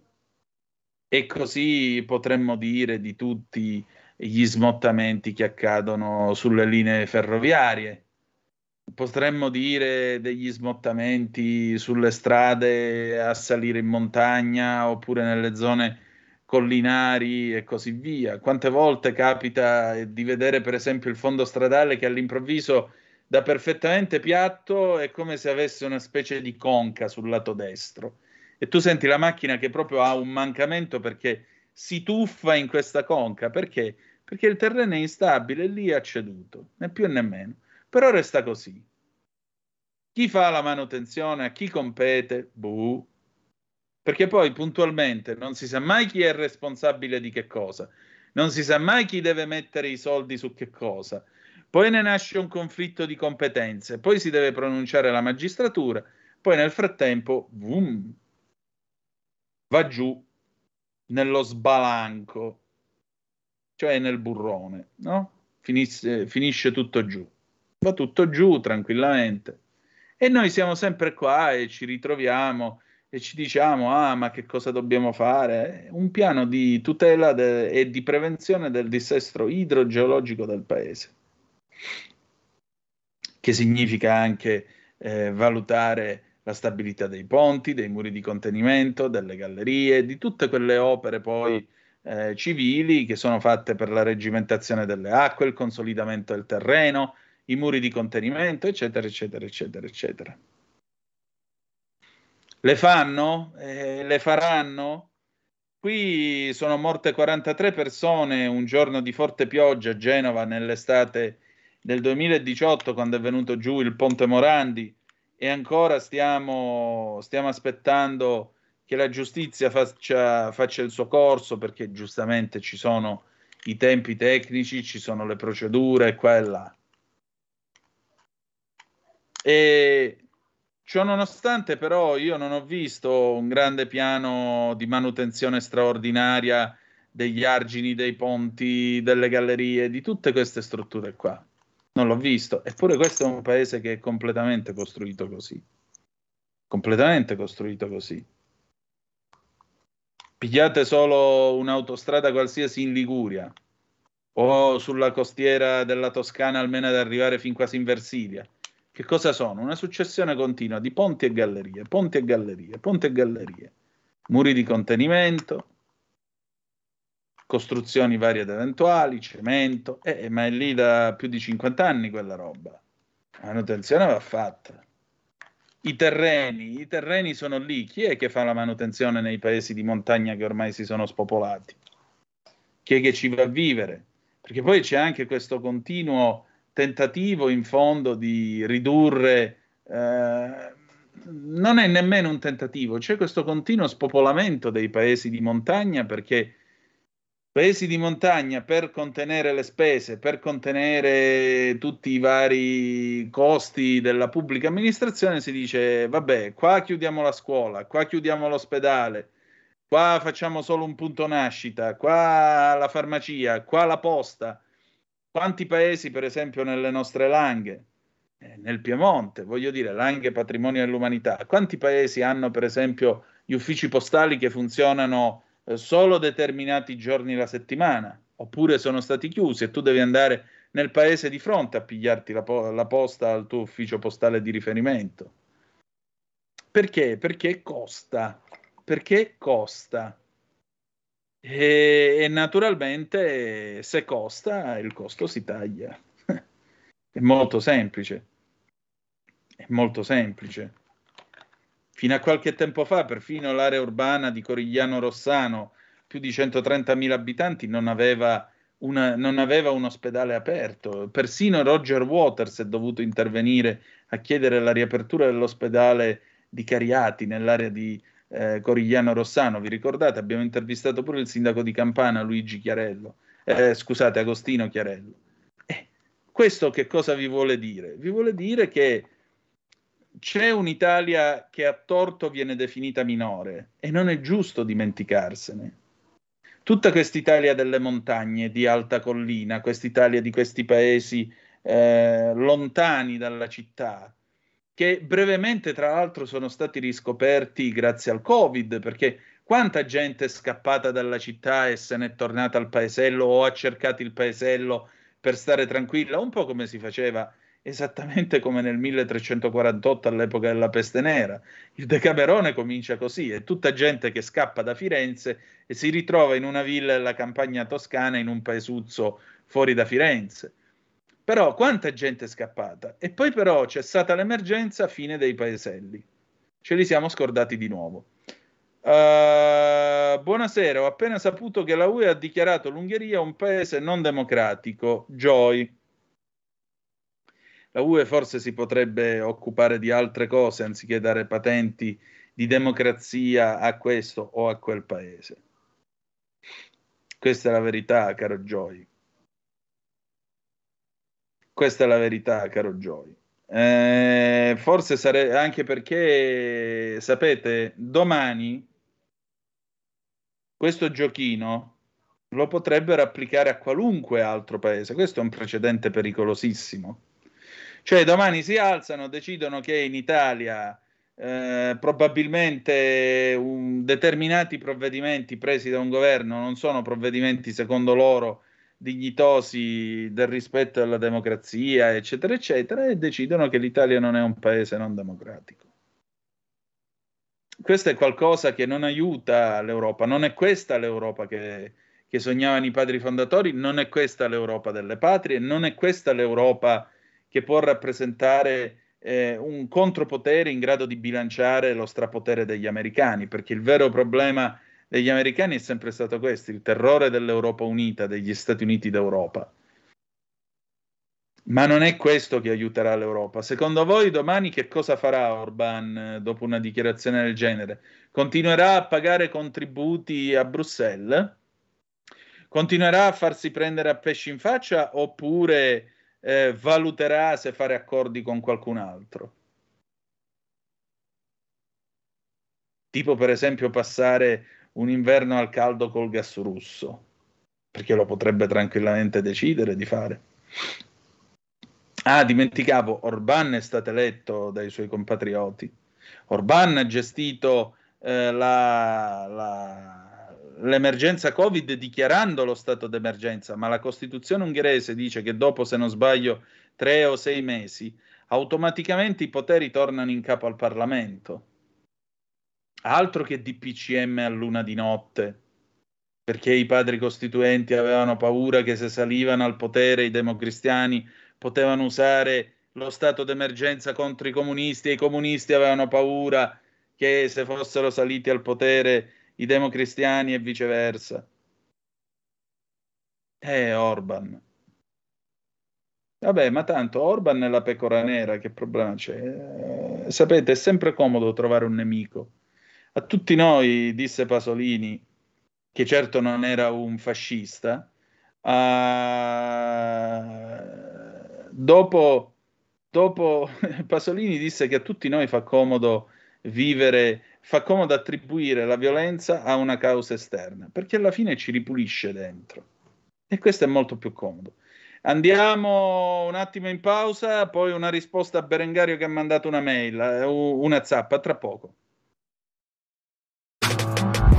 E così potremmo dire di tutti gli smottamenti che accadono sulle linee ferroviarie. Potremmo dire degli smottamenti sulle strade a salire in montagna oppure nelle zone collinari e così via. Quante volte capita di vedere per esempio il fondo stradale che all'improvviso da perfettamente piatto è come se avesse una specie di conca sul lato destro e tu senti la macchina che proprio ha un mancamento perché si tuffa in questa conca. Perché? Perché il terreno è instabile lì ha ceduto, né più né meno. Però resta così. Chi fa la manutenzione, a chi compete? Buh. Perché poi puntualmente non si sa mai chi è responsabile di che cosa, non si sa mai chi deve mettere i soldi su che cosa. Poi ne nasce un conflitto di competenze, poi si deve pronunciare la magistratura, poi nel frattempo, boom, va giù nello sbalanco, cioè nel burrone, no? Finisce, finisce tutto giù, va tutto giù tranquillamente. E noi siamo sempre qua e ci ritroviamo e ci diciamo, ah, ma che cosa dobbiamo fare? Un piano di tutela de- e di prevenzione del dissesto idrogeologico del paese, che significa anche eh, valutare la stabilità dei ponti, dei muri di contenimento, delle gallerie, di tutte quelle opere poi eh, civili che sono fatte per la reggimentazione delle acque, il consolidamento del terreno, i muri di contenimento, eccetera, eccetera, eccetera, eccetera. Le fanno? Eh, le faranno? Qui sono morte 43 persone un giorno di forte pioggia a Genova nell'estate del 2018 quando è venuto giù il ponte Morandi e ancora stiamo, stiamo aspettando che la giustizia faccia, faccia, il suo corso perché giustamente ci sono i tempi tecnici, ci sono le procedure qua e là. E ciò nonostante però io non ho visto un grande piano di manutenzione straordinaria degli argini, dei ponti, delle gallerie, di tutte queste strutture qua non l'ho visto. Eppure questo è un paese che è completamente costruito così. Completamente costruito così. Pigliate solo un'autostrada qualsiasi in Liguria o sulla costiera della Toscana almeno ad arrivare fin quasi in Versilia. Che cosa sono? Una successione continua di ponti e gallerie, ponti e gallerie, ponti e gallerie, muri di contenimento, costruzioni varie ed eventuali, cemento, eh, ma è lì da più di 50 anni quella roba. La manutenzione va fatta. I terreni, i terreni sono lì. Chi è che fa la manutenzione nei paesi di montagna che ormai si sono spopolati? Chi è che ci va a vivere? Perché poi c'è anche questo continuo tentativo in fondo di ridurre eh, non è nemmeno un tentativo, c'è questo continuo spopolamento dei paesi di montagna perché Paesi di montagna per contenere le spese, per contenere tutti i vari costi della pubblica amministrazione, si dice, vabbè, qua chiudiamo la scuola, qua chiudiamo l'ospedale, qua facciamo solo un punto nascita, qua la farmacia, qua la posta. Quanti paesi, per esempio, nelle nostre langhe, eh, nel Piemonte, voglio dire, langhe patrimonio dell'umanità, quanti paesi hanno, per esempio, gli uffici postali che funzionano eh, solo determinati giorni la settimana, oppure sono stati chiusi e tu devi andare nel paese di fronte a pigliarti la, po- la posta al tuo ufficio postale di riferimento. Perché? Perché costa. Perché costa. E, e naturalmente se costa, il costo si taglia. È molto semplice. È molto semplice. Fino a qualche tempo fa, perfino l'area urbana di Corigliano Rossano, più di 130.000 abitanti, non aveva, una, non aveva un ospedale aperto. Persino Roger Waters è dovuto intervenire a chiedere la riapertura dell'ospedale di Cariati nell'area di eh, Corigliano Rossano. Vi ricordate? Abbiamo intervistato pure il sindaco di Campana, Luigi Chiarello. Eh, scusate, Agostino Chiarello. Eh, questo che cosa vi vuole dire? Vi vuole dire che c'è un'Italia che a torto viene definita minore e non è giusto dimenticarsene. Tutta quest'Italia delle montagne, di alta collina, quest'Italia di questi paesi eh, lontani dalla città, che brevemente tra l'altro sono stati riscoperti grazie al Covid, perché quanta gente è scappata dalla città e se n'è tornata al paesello o ha cercato il paesello per stare tranquilla, un po' come si faceva esattamente come nel 1348 all'epoca della peste nera. Il Decamerone comincia così, è tutta gente che scappa da Firenze e si ritrova in una villa della campagna toscana in un paesuzzo fuori da Firenze. Però quanta gente è scappata? E poi però c'è stata l'emergenza fine dei paeselli. Ce li siamo scordati di nuovo. Uh, buonasera, ho appena saputo che la UE ha dichiarato l'Ungheria un paese non democratico. Joy la UE forse si potrebbe occupare di altre cose anziché dare patenti di democrazia a questo o a quel paese. Questa è la verità, caro Joy. Questa è la verità, caro Joy. Eh, forse sarebbe anche perché, sapete, domani questo giochino lo potrebbero applicare a qualunque altro paese. Questo è un precedente pericolosissimo cioè domani si alzano, decidono che in Italia eh, probabilmente un, determinati provvedimenti presi da un governo non sono provvedimenti secondo loro dignitosi del rispetto alla democrazia, eccetera, eccetera, e decidono che l'Italia non è un paese non democratico. Questo è qualcosa che non aiuta l'Europa, non è questa l'Europa che, che sognavano i padri fondatori, non è questa l'Europa delle patrie, non è questa l'Europa che può rappresentare eh, un contropotere in grado di bilanciare lo strapotere degli americani, perché il vero problema degli americani è sempre stato questo, il terrore dell'Europa unita, degli Stati Uniti d'Europa. Ma non è questo che aiuterà l'Europa. Secondo voi domani che cosa farà Orban eh, dopo una dichiarazione del genere? Continuerà a pagare contributi a Bruxelles? Continuerà a farsi prendere a pesci in faccia oppure eh, valuterà se fare accordi con qualcun altro. Tipo per esempio passare un inverno al caldo col gas russo, perché lo potrebbe tranquillamente decidere di fare. Ah, dimenticavo, Orban è stato eletto dai suoi compatrioti. Orban ha gestito eh, la, la l'emergenza Covid dichiarando lo stato d'emergenza, ma la Costituzione ungherese dice che dopo, se non sbaglio, tre o sei mesi, automaticamente i poteri tornano in capo al Parlamento. Altro che DPCM a luna di notte, perché i padri costituenti avevano paura che se salivano al potere i democristiani potevano usare lo stato d'emergenza contro i comunisti e i comunisti avevano paura che se fossero saliti al potere i democristiani e viceversa. Eh, Orban. Vabbè, ma tanto Orban è la pecora nera, che problema c'è? Eh, sapete, è sempre comodo trovare un nemico. A tutti noi, disse Pasolini, che certo non era un fascista. Uh, dopo, dopo Pasolini disse che a tutti noi fa comodo vivere, fa comodo attribuire la violenza a una causa esterna, perché alla fine ci ripulisce dentro. E questo è molto più comodo. Andiamo un attimo in pausa, poi una risposta a Berengario che ha mandato una mail, eh, una zappa, tra poco.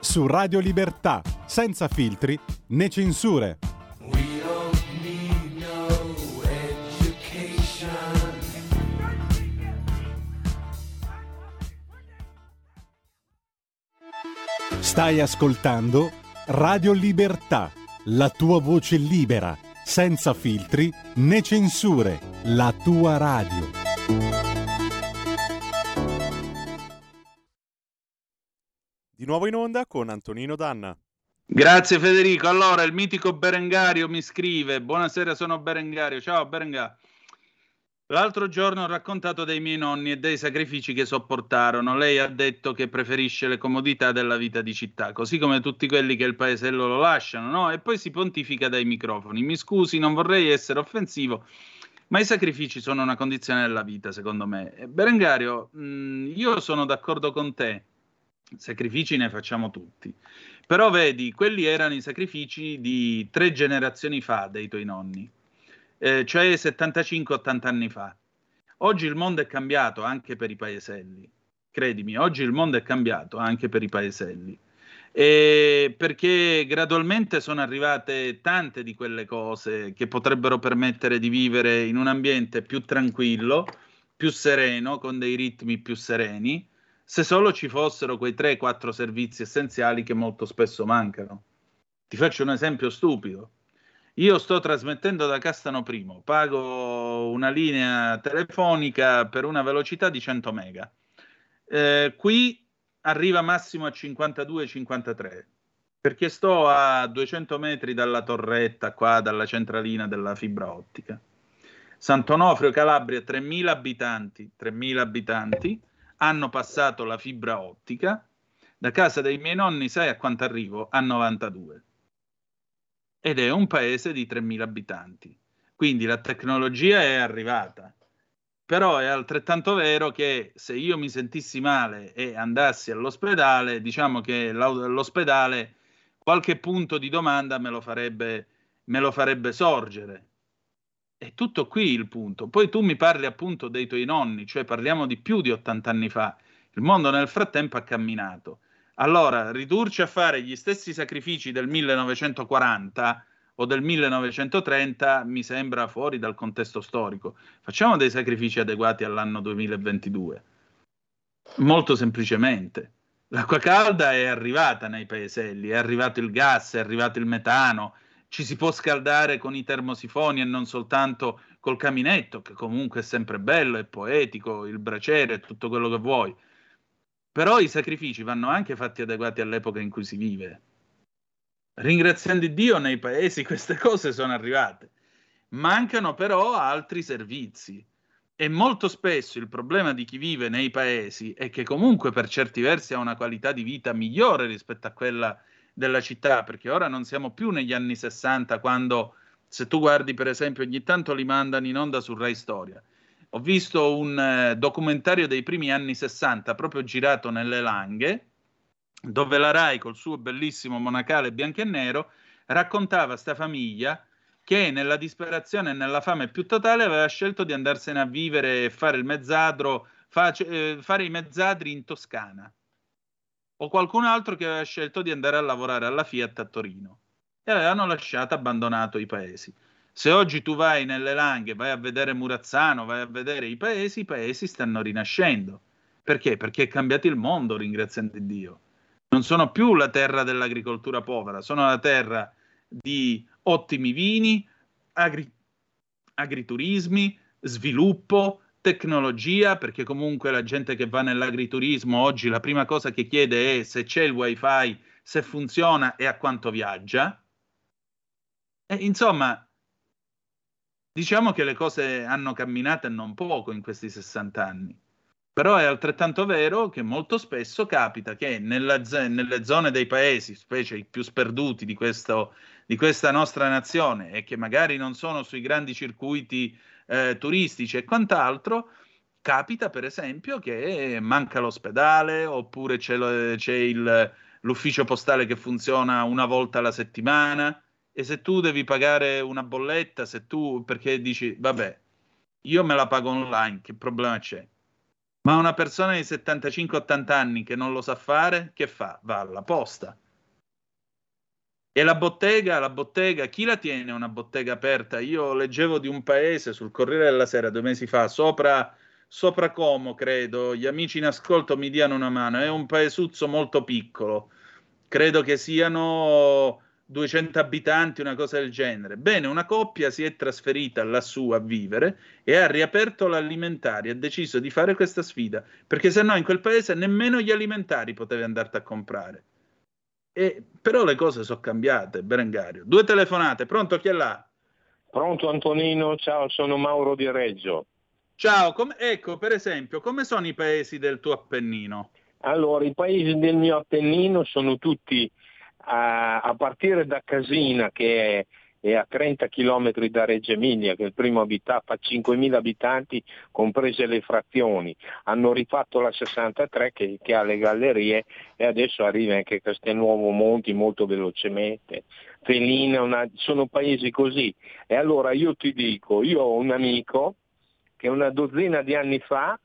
su Radio Libertà, senza filtri né censure. Stai ascoltando Radio Libertà, la tua voce libera, senza filtri né censure, la tua radio. Di nuovo in onda con Antonino Danna. Grazie Federico. Allora, il mitico Berengario mi scrive: Buonasera, sono Berengario. Ciao Berengario. L'altro giorno ho raccontato dei miei nonni e dei sacrifici che sopportarono. Lei ha detto che preferisce le comodità della vita di città, così come tutti quelli che il paesello lo lasciano, no? E poi si pontifica dai microfoni. Mi scusi, non vorrei essere offensivo, ma i sacrifici sono una condizione della vita, secondo me. Berengario, mh, io sono d'accordo con te sacrifici ne facciamo tutti. Però vedi, quelli erano i sacrifici di tre generazioni fa dei tuoi nonni, eh, cioè 75-80 anni fa. Oggi il mondo è cambiato anche per i paeselli. Credimi, oggi il mondo è cambiato anche per i paeselli. E perché gradualmente sono arrivate tante di quelle cose che potrebbero permettere di vivere in un ambiente più tranquillo, più sereno, con dei ritmi più sereni se solo ci fossero quei 3-4 servizi essenziali che molto spesso mancano. Ti faccio un esempio stupido. Io sto trasmettendo da Castano Primo, pago una linea telefonica per una velocità di 100 mega. Eh, qui arriva massimo a 52-53 perché sto a 200 metri dalla torretta, qua dalla centralina della fibra ottica. Sant'Onofrio, Calabria, 3.000 abitanti, 3.000 abitanti, hanno passato la fibra ottica. Da casa dei miei nonni, sai a quanto arrivo? A 92. Ed è un paese di 3.000 abitanti. Quindi la tecnologia è arrivata. Però è altrettanto vero che se io mi sentissi male e andassi all'ospedale, diciamo che l'ospedale qualche punto di domanda me lo farebbe, me lo farebbe sorgere è tutto qui il punto. Poi tu mi parli appunto dei tuoi nonni, cioè parliamo di più di 80 anni fa. Il mondo nel frattempo ha camminato. Allora, ridurci a fare gli stessi sacrifici del 1940 o del 1930 mi sembra fuori dal contesto storico. Facciamo dei sacrifici adeguati all'anno 2022. Molto semplicemente. L'acqua calda è arrivata nei paeselli, è arrivato il gas, è arrivato il metano, ci si può scaldare con i termosifoni e non soltanto col caminetto, che comunque è sempre bello, è poetico, il braciere, tutto quello che vuoi. Però i sacrifici vanno anche fatti adeguati all'epoca in cui si vive. Ringraziando Dio, nei paesi queste cose sono arrivate. Mancano però altri servizi. E molto spesso il problema di chi vive nei paesi è che comunque per certi versi ha una qualità di vita migliore rispetto a quella della città, perché ora non siamo più negli anni 60 quando, se tu guardi per esempio, ogni tanto li mandano in onda su Rai Storia. Ho visto un eh, documentario dei primi anni 60 proprio girato nelle Langhe, dove la Rai col suo bellissimo monacale bianco e nero raccontava sta famiglia che nella disperazione e nella fame più totale aveva scelto di andarsene a vivere e fare il mezzadro, face, eh, fare i mezzadri in Toscana o qualcun altro che aveva scelto di andare a lavorare alla Fiat a Torino e avevano lasciato abbandonato i paesi. Se oggi tu vai nelle Langhe, vai a vedere Murazzano, vai a vedere i paesi, i paesi stanno rinascendo. Perché? Perché è cambiato il mondo, ringraziando Dio. Non sono più la terra dell'agricoltura povera, sono la terra di ottimi vini, agri- agriturismi, sviluppo, tecnologia, perché comunque la gente che va nell'agriturismo oggi la prima cosa che chiede è se c'è il wifi, se funziona e a quanto viaggia. E, insomma, diciamo che le cose hanno camminato non poco in questi 60 anni. Però è altrettanto vero che molto spesso capita che nella, nelle zone dei paesi, specie i più sperduti di, questo, di questa nostra nazione, e che magari non sono sui grandi circuiti eh, turistici e quant'altro, capita per esempio che manca l'ospedale oppure c'è, lo, c'è il, l'ufficio postale che funziona una volta alla settimana e se tu devi pagare una bolletta, se tu perché dici vabbè, io me la pago online, che problema c'è? Ma una persona di 75-80 anni che non lo sa fare, che fa? Va alla posta. E la bottega, la bottega, chi la tiene una bottega aperta? Io leggevo di un paese sul Corriere della Sera due mesi fa, sopra, sopra Como, credo, gli amici in ascolto mi diano una mano, è un paesuzzo molto piccolo, credo che siano 200 abitanti, una cosa del genere. Bene, una coppia si è trasferita lassù a vivere e ha riaperto l'alimentari, ha deciso di fare questa sfida, perché se no in quel paese nemmeno gli alimentari potevi andarti a comprare. E, però le cose sono cambiate, Berengario. Due telefonate, pronto chi è là? Pronto Antonino, ciao, sono Mauro di Reggio. Ciao, com- ecco per esempio, come sono i paesi del tuo Appennino? Allora, i paesi del mio Appennino sono tutti a, a partire da Casina che è, è, a 30 km da Reggio Emilia, che è il primo abitato, fa 5.000 abitanti, comprese le frazioni. Hanno rifatto la 63 che, che ha le gallerie e adesso arriva anche Castelnuovo Monti molto velocemente. Felina, una, sono paesi così. E allora io ti dico, io ho un amico che una dozzina di anni fa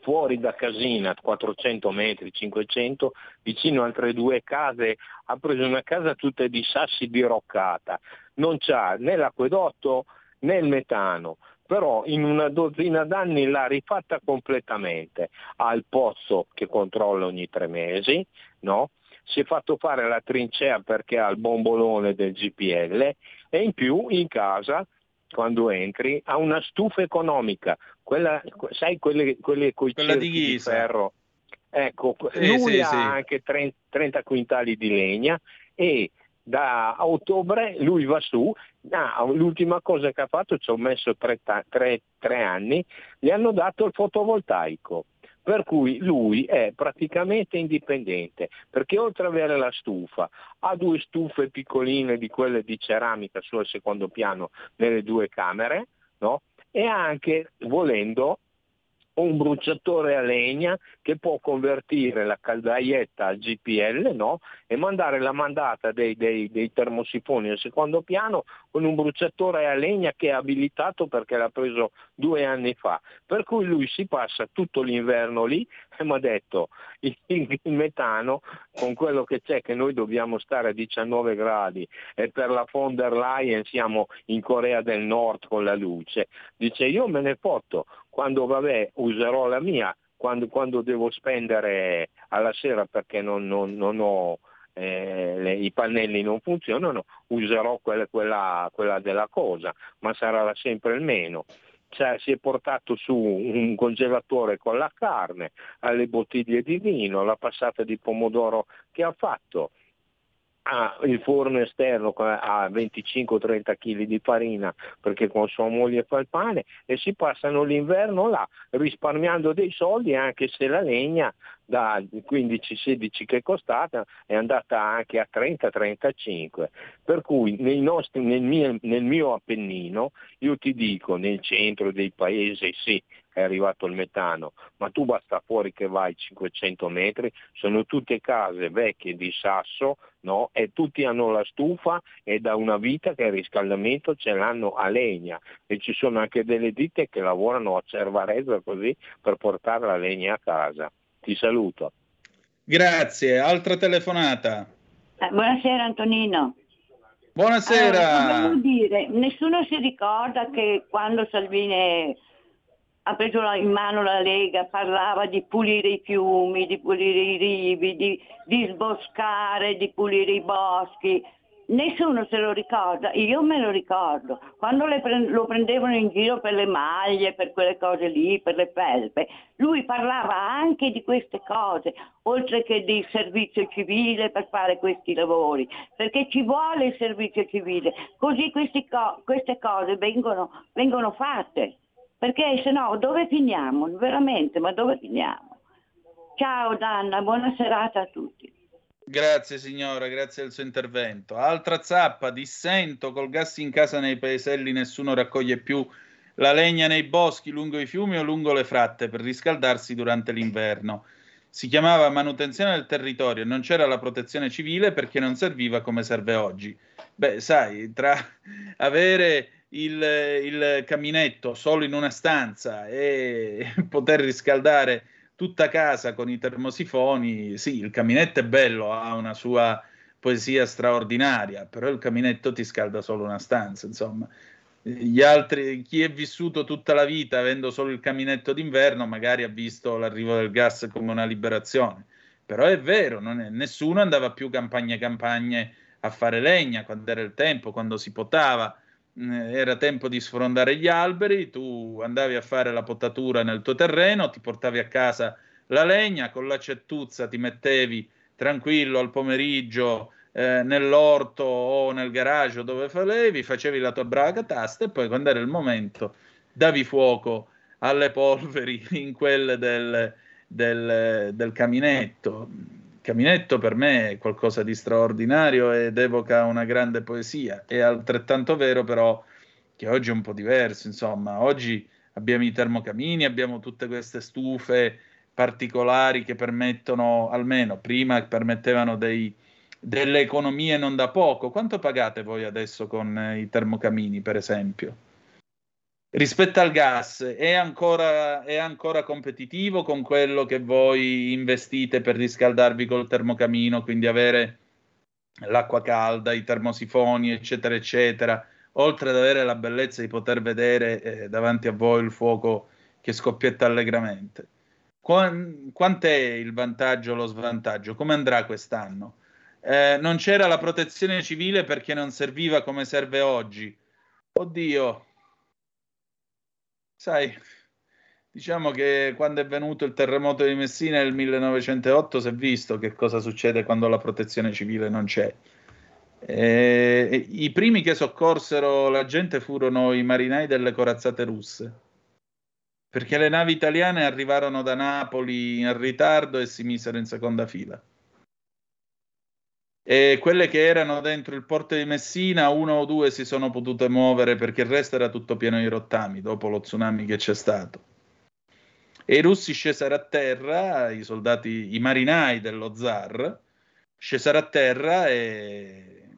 fuori da Casina, 400 metri, 500, vicino altre due case, ha preso una casa tutta di sassi diroccata, non c'ha né l'acquedotto né il metano, però in una dozzina d'anni l'ha rifatta completamente, ha il pozzo che controlla ogni tre mesi, no? si è fatto fare la trincea perché ha il bombolone del GPL e in più in casa quando entri ha una stufa economica, quella, sai quelle, quelle con i di, di ferro. Ecco, sì, lui sì, ha sì. anche 30, 30 quintali di legna e da ottobre lui va su, ah, l'ultima cosa che ha fatto, ci ho messo tre, tre, tre anni, gli hanno dato il fotovoltaico per cui lui è praticamente indipendente, perché oltre ad avere la stufa, ha due stufe piccoline di quelle di ceramica sul secondo piano nelle due camere, no? e anche, volendo, un bruciatore a legna che può convertire la caldaietta al GPL no? e mandare la mandata dei, dei, dei, termosifoni al secondo piano con un bruciatore a legna che è abilitato perché l'ha preso due anni fa. Per cui lui si passa tutto l'inverno lì e mi ha detto il, il metano con quello che c'è che noi dobbiamo stare a 19 gradi e per la von der Leyen siamo in Corea del Nord con la luce, dice io me ne foto quando vabbè userò la mia, quando, quando devo spendere alla sera perché non, non, non ho eh, le, i pannelli non funzionano, userò quella, quella, quella, della cosa, ma sarà sempre il meno. Cioè, si è portato su un congelatore con la carne, alle bottiglie di vino, la passata di pomodoro che ha fatto, ha il forno esterno a 25-30 kg di farina perché con sua moglie fa il pane e si passano l'inverno là risparmiando dei soldi anche se la legna da 15-16 che è costata è andata anche a 30-35 per cui nostri, nel, mio, nel mio Appennino io ti dico nel centro dei paesi sì è arrivato il metano, ma tu basta fuori che vai 500 metri, sono tutte case vecchie di sasso, no? E tutti hanno la stufa e da una vita che il riscaldamento ce l'hanno a legna e ci sono anche delle ditte che lavorano a Cervarezza così per portare la legna a casa. Ti saluto. Grazie, altra telefonata. Eh, buonasera Antonino. Buonasera. Allora, dire, nessuno si ricorda che quando Salvini ha preso in mano la Lega, parlava di pulire i fiumi, di pulire i rivi, di, di sboscare, di pulire i boschi. Nessuno se lo ricorda, io me lo ricordo. Quando pre- lo prendevano in giro per le maglie, per quelle cose lì, per le felpe, lui parlava anche di queste cose, oltre che di servizio civile per fare questi lavori, perché ci vuole il servizio civile, così co- queste cose vengono, vengono fatte, perché se no dove finiamo? Veramente, ma dove finiamo? Ciao Danna, buona serata a tutti. Grazie signora, grazie del suo intervento. Altra zappa, dissento, col gas in casa nei paeselli nessuno raccoglie più la legna nei boschi, lungo i fiumi o lungo le fratte per riscaldarsi durante l'inverno. Si chiamava manutenzione del territorio non c'era la protezione civile perché non serviva come serve oggi. Beh, sai, tra avere il, il caminetto solo in una stanza e poter riscaldare tutta casa con i termosifoni, sì, il caminetto è bello, ha una sua poesia straordinaria, però il caminetto ti scalda solo una stanza, insomma. Gli altri, chi è vissuto tutta la vita avendo solo il caminetto d'inverno, magari ha visto l'arrivo del gas come una liberazione. Però è vero, è, nessuno andava più campagne campagne a fare legna quando era il tempo, quando si potava era tempo di sfrondare gli alberi, tu andavi a fare la potatura nel tuo terreno, ti portavi a casa la legna, con la cettuzza ti mettevi tranquillo al pomeriggio eh, nell'orto o nel garage dove falevi, facevi la tua brava catasta e poi quando era il momento davi fuoco alle polveri in quelle del, del, del caminetto Caminetto per me è qualcosa di straordinario ed evoca una grande poesia. È altrettanto vero però che oggi è un po' diverso, insomma, oggi abbiamo i termocamini, abbiamo tutte queste stufe particolari che permettono, almeno prima permettevano dei, delle economie non da poco. Quanto pagate voi adesso con i termocamini, per esempio? Rispetto al gas è ancora, è ancora, competitivo con quello che voi investite per riscaldarvi col termocamino, quindi avere l'acqua calda, i termosifoni, eccetera, eccetera, oltre ad avere la bellezza di poter vedere eh, davanti a voi il fuoco che scoppietta allegramente. Qu- quant'è il vantaggio o lo svantaggio? Come andrà quest'anno? Eh, non c'era la protezione civile perché non serviva come serve oggi. Oddio, Sai, diciamo che quando è venuto il terremoto di Messina nel 1908 si è visto che cosa succede quando la protezione civile non c'è. E, I primi che soccorsero la gente furono i marinai delle corazzate russe, perché le navi italiane arrivarono da Napoli in ritardo e si misero in seconda fila e quelle che erano dentro il porto di Messina, uno o due si sono potute muovere perché il resto era tutto pieno di rottami dopo lo tsunami che c'è stato. E i russi scesero a terra, i soldati, i marinai dello zar, scesero a terra e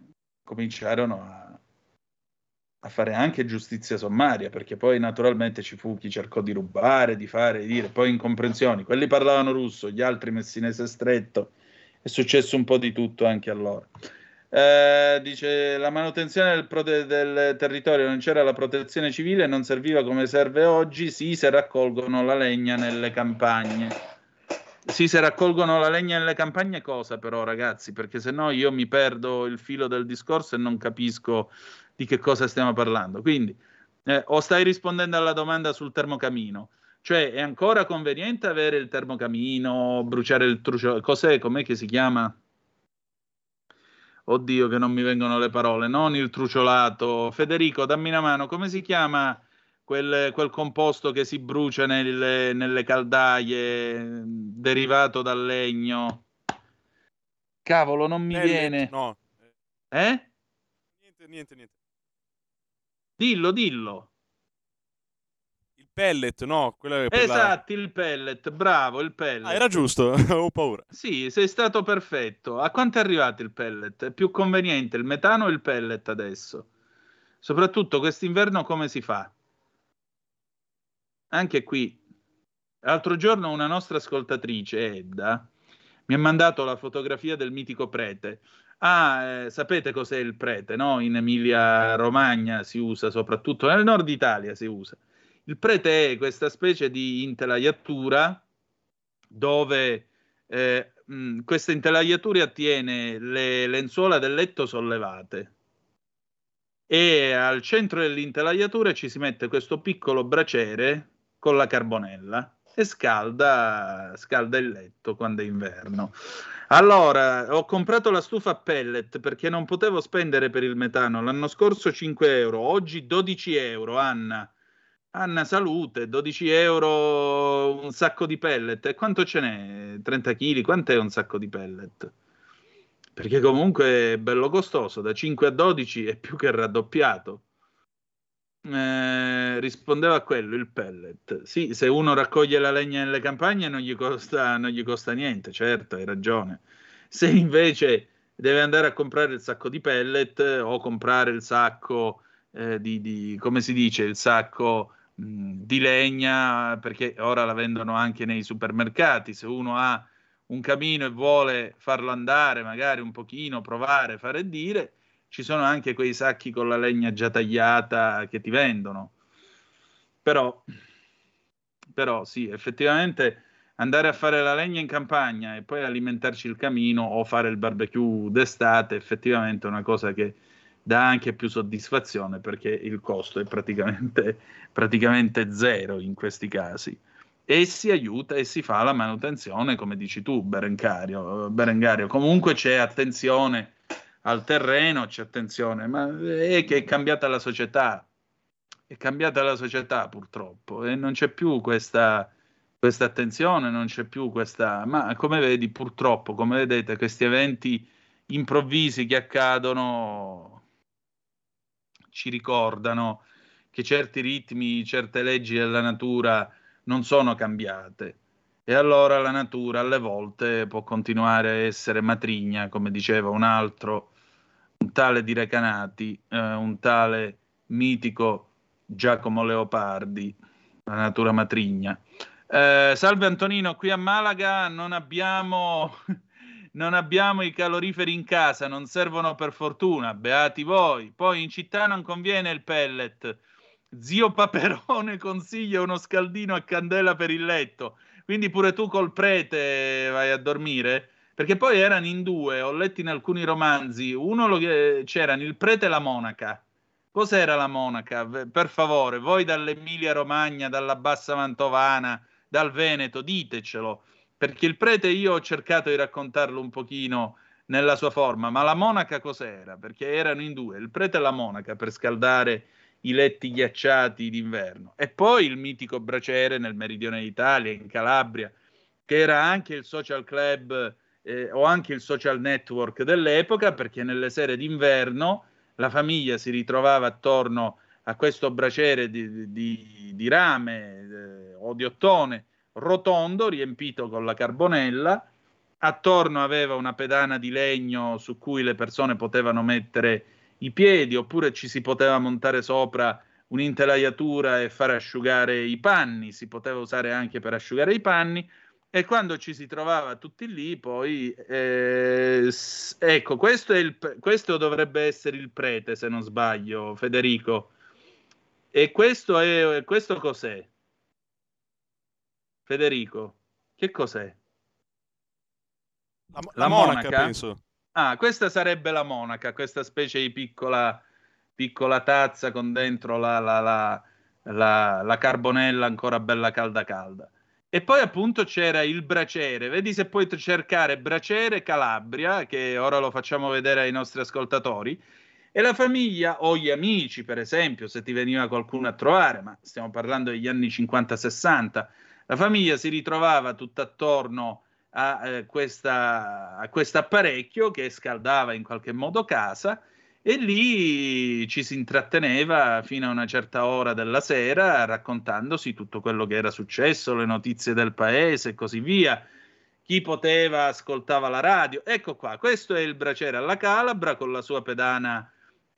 cominciarono a, a fare anche giustizia sommaria, perché poi naturalmente ci fu chi cercò di rubare, di fare, di dire, poi incomprensioni. Quelli parlavano russo, gli altri messinese stretto è successo un po' di tutto anche allora. Eh, dice la manutenzione del, prote- del, territorio non c'era la protezione civile, non serviva come serve oggi. Sì, se raccolgono la legna nelle campagne. Sì, se raccolgono la legna nelle campagne, cosa però, ragazzi? Perché se no io mi perdo il filo del discorso e non capisco di che cosa stiamo parlando. Quindi, eh, o stai rispondendo alla domanda sul termocamino? Cioè, è ancora conveniente avere il termocamino, bruciare il truciolo, cos'è, com'è che si chiama? Oddio, che non mi vengono le parole, non il truciolato. Federico, dammi una mano, come si chiama quel, quel composto che si brucia nelle, nelle caldaie, derivato dal legno? Cavolo, non mi Pellet, viene. No. Eh? Niente, niente, niente. Dillo, dillo pellet, no? Esatto, la... il pellet, bravo, il pellet. Ah, era giusto, ho paura. Sì, sei stato perfetto. A quanto è arrivato il pellet? È più conveniente il metano o il pellet adesso? Soprattutto quest'inverno come si fa? Anche qui, l'altro giorno una nostra ascoltatrice, Edda, mi ha mandato la fotografia del mitico prete. Ah, eh, sapete cos'è il prete, no? In Emilia Romagna si usa, soprattutto nel nord Italia si usa il prete è questa specie di intelaiatura dove eh, mh, questa intelaiatura tiene le lenzuola del letto sollevate e al centro dell'intelaiatura ci si mette questo piccolo braciere con la carbonella e scalda, scalda il letto quando è inverno. Allora, ho comprato la stufa pellet perché non potevo spendere per il metano. L'anno scorso 5 euro, oggi 12 euro, Anna. Anna, salute, 12 euro un sacco di pellet. E quanto ce n'è? 30 kg? Quant'è un sacco di pellet? Perché comunque è bello costoso, da 5 a 12 è più che raddoppiato. Eh, rispondeva a quello il pellet. Sì, se uno raccoglie la legna nelle campagne non gli costa, non gli costa niente, certo, hai ragione. Se invece deve andare a comprare il sacco di pellet o comprare il sacco eh, di, di, come si dice, il sacco di legna, perché ora la vendono anche nei supermercati, se uno ha un camino e vuole farlo andare, magari un pochino, provare, fare dire, ci sono anche quei sacchi con la legna già tagliata che ti vendono. Però, però sì, effettivamente andare a fare la legna in campagna e poi alimentarci il camino o fare il barbecue d'estate effettivamente è una cosa che dà anche più soddisfazione perché il costo è praticamente, praticamente zero in questi casi e si aiuta e si fa la manutenzione come dici tu Berengario, Berengario. comunque c'è attenzione al terreno, c'è attenzione, ma è che è cambiata la società, è cambiata la società purtroppo e non c'è più questa, questa attenzione, non c'è più questa, ma come vedi purtroppo, come vedete, questi eventi improvvisi che accadono ci ricordano che certi ritmi, certe leggi della natura non sono cambiate. E allora la natura alle volte può continuare a essere matrigna, come diceva un altro, un tale di Recanati, eh, un tale mitico Giacomo Leopardi, la natura matrigna. Eh, salve Antonino, qui a Malaga non abbiamo, non abbiamo i caloriferi in casa, non servono per fortuna, beati voi. Poi in città non conviene il pellet. Zio Paperone consiglia uno scaldino a candela per il letto. Quindi pure tu col prete vai a dormire? Perché poi erano in due, ho letto in alcuni romanzi, uno lo, c'erano il prete e la monaca. Cos'era la monaca? Per favore, voi dall'Emilia Romagna, dalla Bassa Mantovana, dal Veneto, ditecelo, perché il prete io ho cercato di raccontarlo un pochino nella sua forma, ma la monaca cos'era? Perché erano in due, il prete e la monaca per scaldare i letti ghiacciati d'inverno. E poi il mitico braciere nel meridione d'Italia, in Calabria, che era anche il social club eh, o anche il social network dell'epoca, perché nelle sere d'inverno la famiglia si ritrovava attorno a questo braciere di, di, di rame eh, o di ottone rotondo riempito con la carbonella. Attorno aveva una pedana di legno su cui le persone potevano mettere i piedi, oppure ci si poteva montare sopra un'intelaiatura e fare asciugare i panni, si poteva usare anche per asciugare i panni. E quando ci si trovava tutti lì, poi eh, ecco, questo, il, questo, dovrebbe essere il prete, se non sbaglio, Federico. E questo, è, questo cos'è? Federico, che cos'è? La, la, la monaca, monaca, penso. Ah, questa sarebbe la monaca, questa specie di piccola, piccola tazza con dentro la, la, la, la, la carbonella ancora bella calda calda. E poi appunto c'era il braciere, vedi se puoi cercare braciere Calabria, che ora lo facciamo vedere ai nostri ascoltatori, e la famiglia o gli amici, per esempio, se ti veniva qualcuno a trovare, ma stiamo parlando degli anni 50-60, la famiglia si ritrovava tutta attorno a, eh, a questo apparecchio che scaldava in qualche modo casa e lì ci si intratteneva fino a una certa ora della sera raccontandosi tutto quello che era successo, le notizie del paese e così via. Chi poteva ascoltava la radio. Ecco qua, questo è il braciere alla Calabra con la sua pedana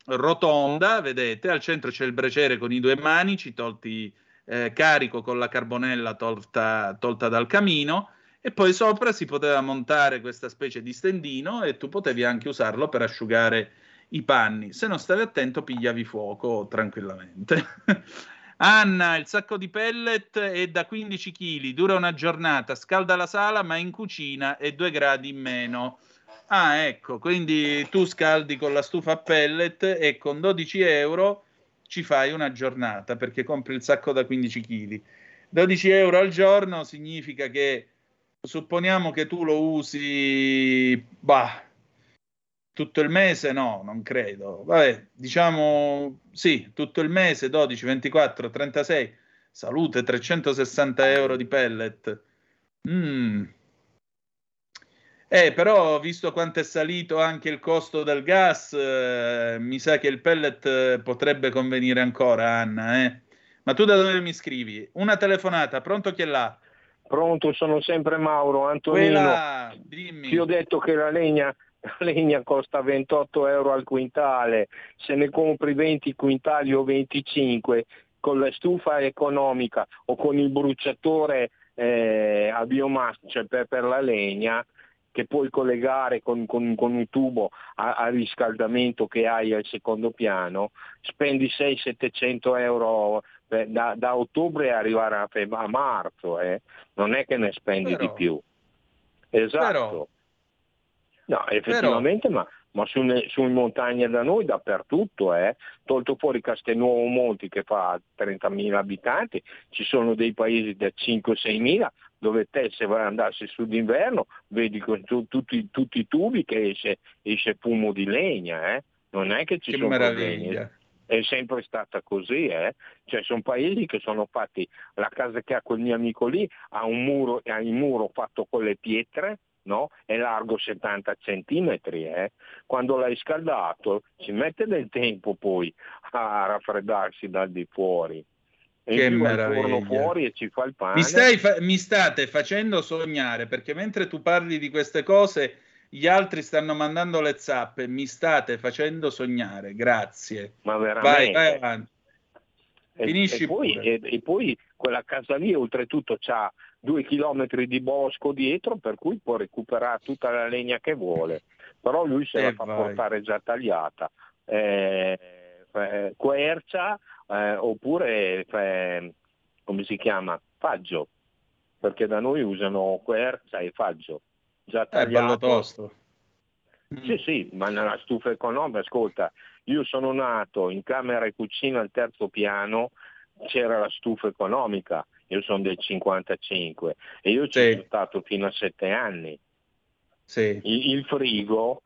rotonda, vedete, al centro c'è il braciere con i due manici tolti eh, carico con la carbonella tolta, tolta dal camino e poi sopra si poteva montare questa specie di stendino e tu potevi anche usarlo per asciugare i panni. Se non stavi attento pigliavi fuoco tranquillamente. Anna, il sacco di pellet è da 15 kg, dura una giornata, scalda la sala, ma in cucina è 2 gradi in meno. Ah, ecco, quindi tu scaldi con la stufa a pellet e con 12 euro ci fai una giornata perché compri il sacco da 15 kg. 12 euro al giorno significa che supponiamo che tu lo usi, bah, tutto il mese? No, non credo. Vabbè, diciamo sì, tutto il mese, 12, 24, 36. Salute, 360 euro di pellet. Mm. Eh, però, visto quanto è salito anche il costo del gas, eh, mi sa che il pellet eh, potrebbe convenire ancora, Anna. Eh? Ma tu da dove mi scrivi? Una telefonata, pronto chi è là? Pronto, sono sempre Mauro, Antonino. Quella, dimmi. Ti ho detto che la legna la legna costa 28 euro al quintale, se ne compri 20 quintali o 25 con la stufa economica o con il bruciatore eh, a biomassa, cioè per, per, la legna, che puoi collegare con, con, con un tubo a, a, riscaldamento che hai al secondo piano, spendi 600-700 euro per, da, da, ottobre arrivare a, a marzo, eh. non è che ne spendi Però. di più. Esatto. Però. No, effettivamente, Però... ma, ma su, su, in montagna da noi dappertutto, eh, tolto fuori Castelnuovo Monti che fa 30.000 abitanti, ci sono dei paesi da 5-6.000 dove te se vai ad andarsi su d'inverno vedi con tu, tutti, tutti, i tubi che esce, esce fumo di legna, eh? non è che ci che sono meraviglia. problemi. È sempre stata così, eh? cioè sono paesi che sono fatti, la casa che ha quel mio amico lì ha un muro, ha il muro fatto con le pietre, no? è largo 70 centimetri, eh? quando l'hai scaldato ci mette del tempo poi a raffreddarsi dal di fuori. E che meraviglia. fuori e ci fa il pane. Mi, stai fa- mi state facendo sognare perché mentre tu parli di queste cose gli altri stanno mandando le zappe, mi state facendo sognare, grazie. Ma veramente. Vai, vai avanti. E, Finisci e, poi, e, e poi quella casa lì oltretutto ha due chilometri di bosco dietro per cui può recuperare tutta la legna che vuole, però lui se E la fa vai. portare già tagliata. Eh, eh, quercia eh, oppure eh, come si chiama? Faggio, perché da noi usano quercia e faggio. Già Eh, bello tagliato. tosto. Sì, sì, ma nella stufa economica, ascolta, io sono nato in camera e cucina al terzo piano, c'era la stufa economica, io sono del 55 e io ci Sì. sono stato fino a sette anni. Sì. Il, il frigo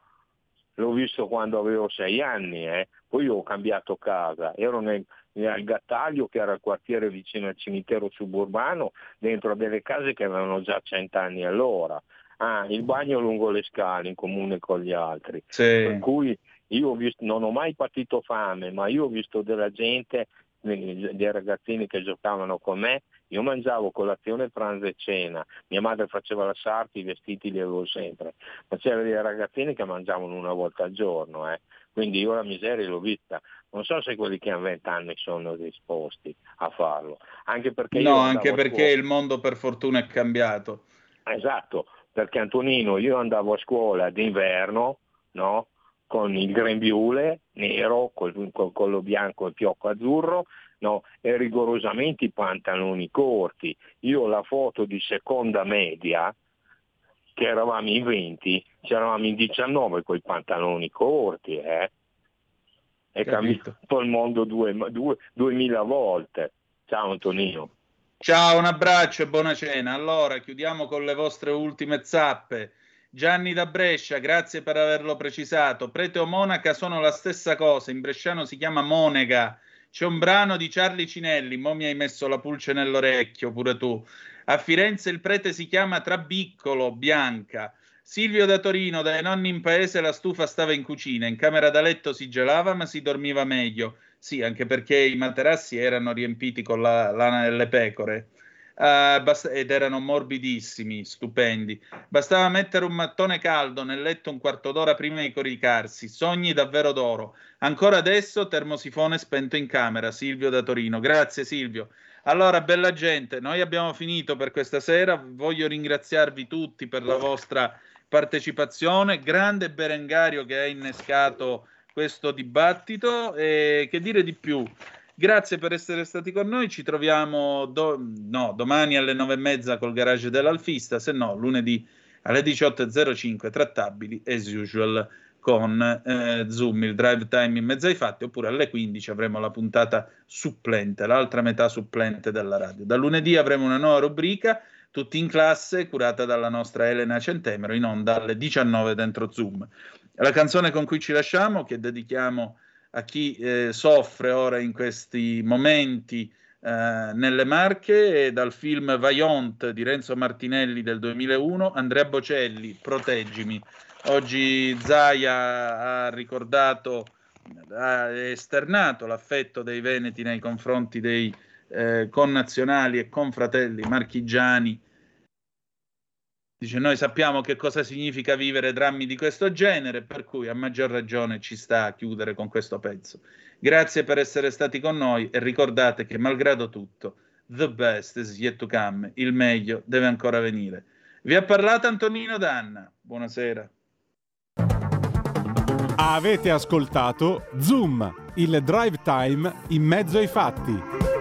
l'ho visto quando avevo sei anni, eh. poi io ho cambiato casa, ero nel, al Gattaglio che era il quartiere vicino al cimitero suburbano, dentro a delle case che avevano già cent'anni allora. Ah, il bagno lungo le scale in comune con gli altri. Sì. Per cui io ho visto, non ho mai patito fame, ma io ho visto della gente, dei ragazzini che giocavano con me, io mangiavo colazione, pranzo e cena, mia madre faceva la sarta, i vestiti li avevo sempre, ma c'erano dei ragazzini che mangiavano una volta al giorno, eh. quindi io la miseria l'ho vista. Non so se quelli che hanno vent'anni sono disposti a farlo, anche perché No, anche perché il mondo per fortuna è cambiato. Esatto, perché Antonino, io andavo a scuola d'inverno, no? Con il grembiule nero, col, col collo bianco e fiocco azzurro, no? E rigorosamente i pantaloni corti. Io la foto di seconda media, che eravamo in 20, c'eravamo in 19 con i pantaloni corti, eh? È Capito. cambiato il mondo due, due, duemila volte. Ciao Antonino. Ciao, un abbraccio e buona cena. Allora, chiudiamo con le vostre ultime zappe. Gianni da Brescia, grazie per averlo precisato. Prete o monaca sono la stessa cosa, in bresciano si chiama monega. C'è un brano di Charlie Cinelli, mo mi hai messo la pulce nell'orecchio pure tu. A Firenze il prete si chiama Trabiccolo, Bianca. Silvio da Torino, dai nonni in paese la stufa stava in cucina, in camera da letto si gelava ma si dormiva meglio. Sì, anche perché i materassi erano riempiti con la lana delle pecore. Basta- ed erano morbidissimi, stupendi. Bastava mettere un mattone caldo nel letto un quarto d'ora prima di coricarsi. Sogni davvero d'oro. Ancora adesso termosifone spento in camera. Silvio da Torino. Grazie Silvio. Allora, bella gente, noi abbiamo finito per questa sera. Voglio ringraziarvi tutti per la vostra partecipazione. Grande Berengario che ha innescato questo dibattito. E che dire di più? Grazie per essere stati con noi. Ci troviamo do- no, domani alle nove e mezza col garage dell'Alfista, se no lunedì alle 18.05 trattabili as usual con eh, Zoom, il drive time in mezzo ai fatti, oppure alle 15 avremo la puntata supplente, l'altra metà supplente della radio. Da lunedì avremo una nuova rubrica, tutti in classe, curata dalla nostra Elena Centemero, in onda alle 19 dentro Zoom. La canzone con cui ci lasciamo, che dedichiamo a chi eh, soffre ora in questi momenti eh, nelle Marche, dal film Vaillant di Renzo Martinelli del 2001, Andrea Bocelli, Proteggimi. Oggi Zaia ha ricordato, ha esternato l'affetto dei Veneti nei confronti dei eh, connazionali e confratelli marchigiani. Dice, noi sappiamo che cosa significa vivere drammi di questo genere, per cui a maggior ragione ci sta a chiudere con questo pezzo. Grazie per essere stati con noi e ricordate che malgrado tutto, the best is yet to come, il meglio deve ancora venire. Vi ha parlato Antonino Danna. Buonasera. Avete ascoltato Zoom, il drive time in mezzo ai fatti.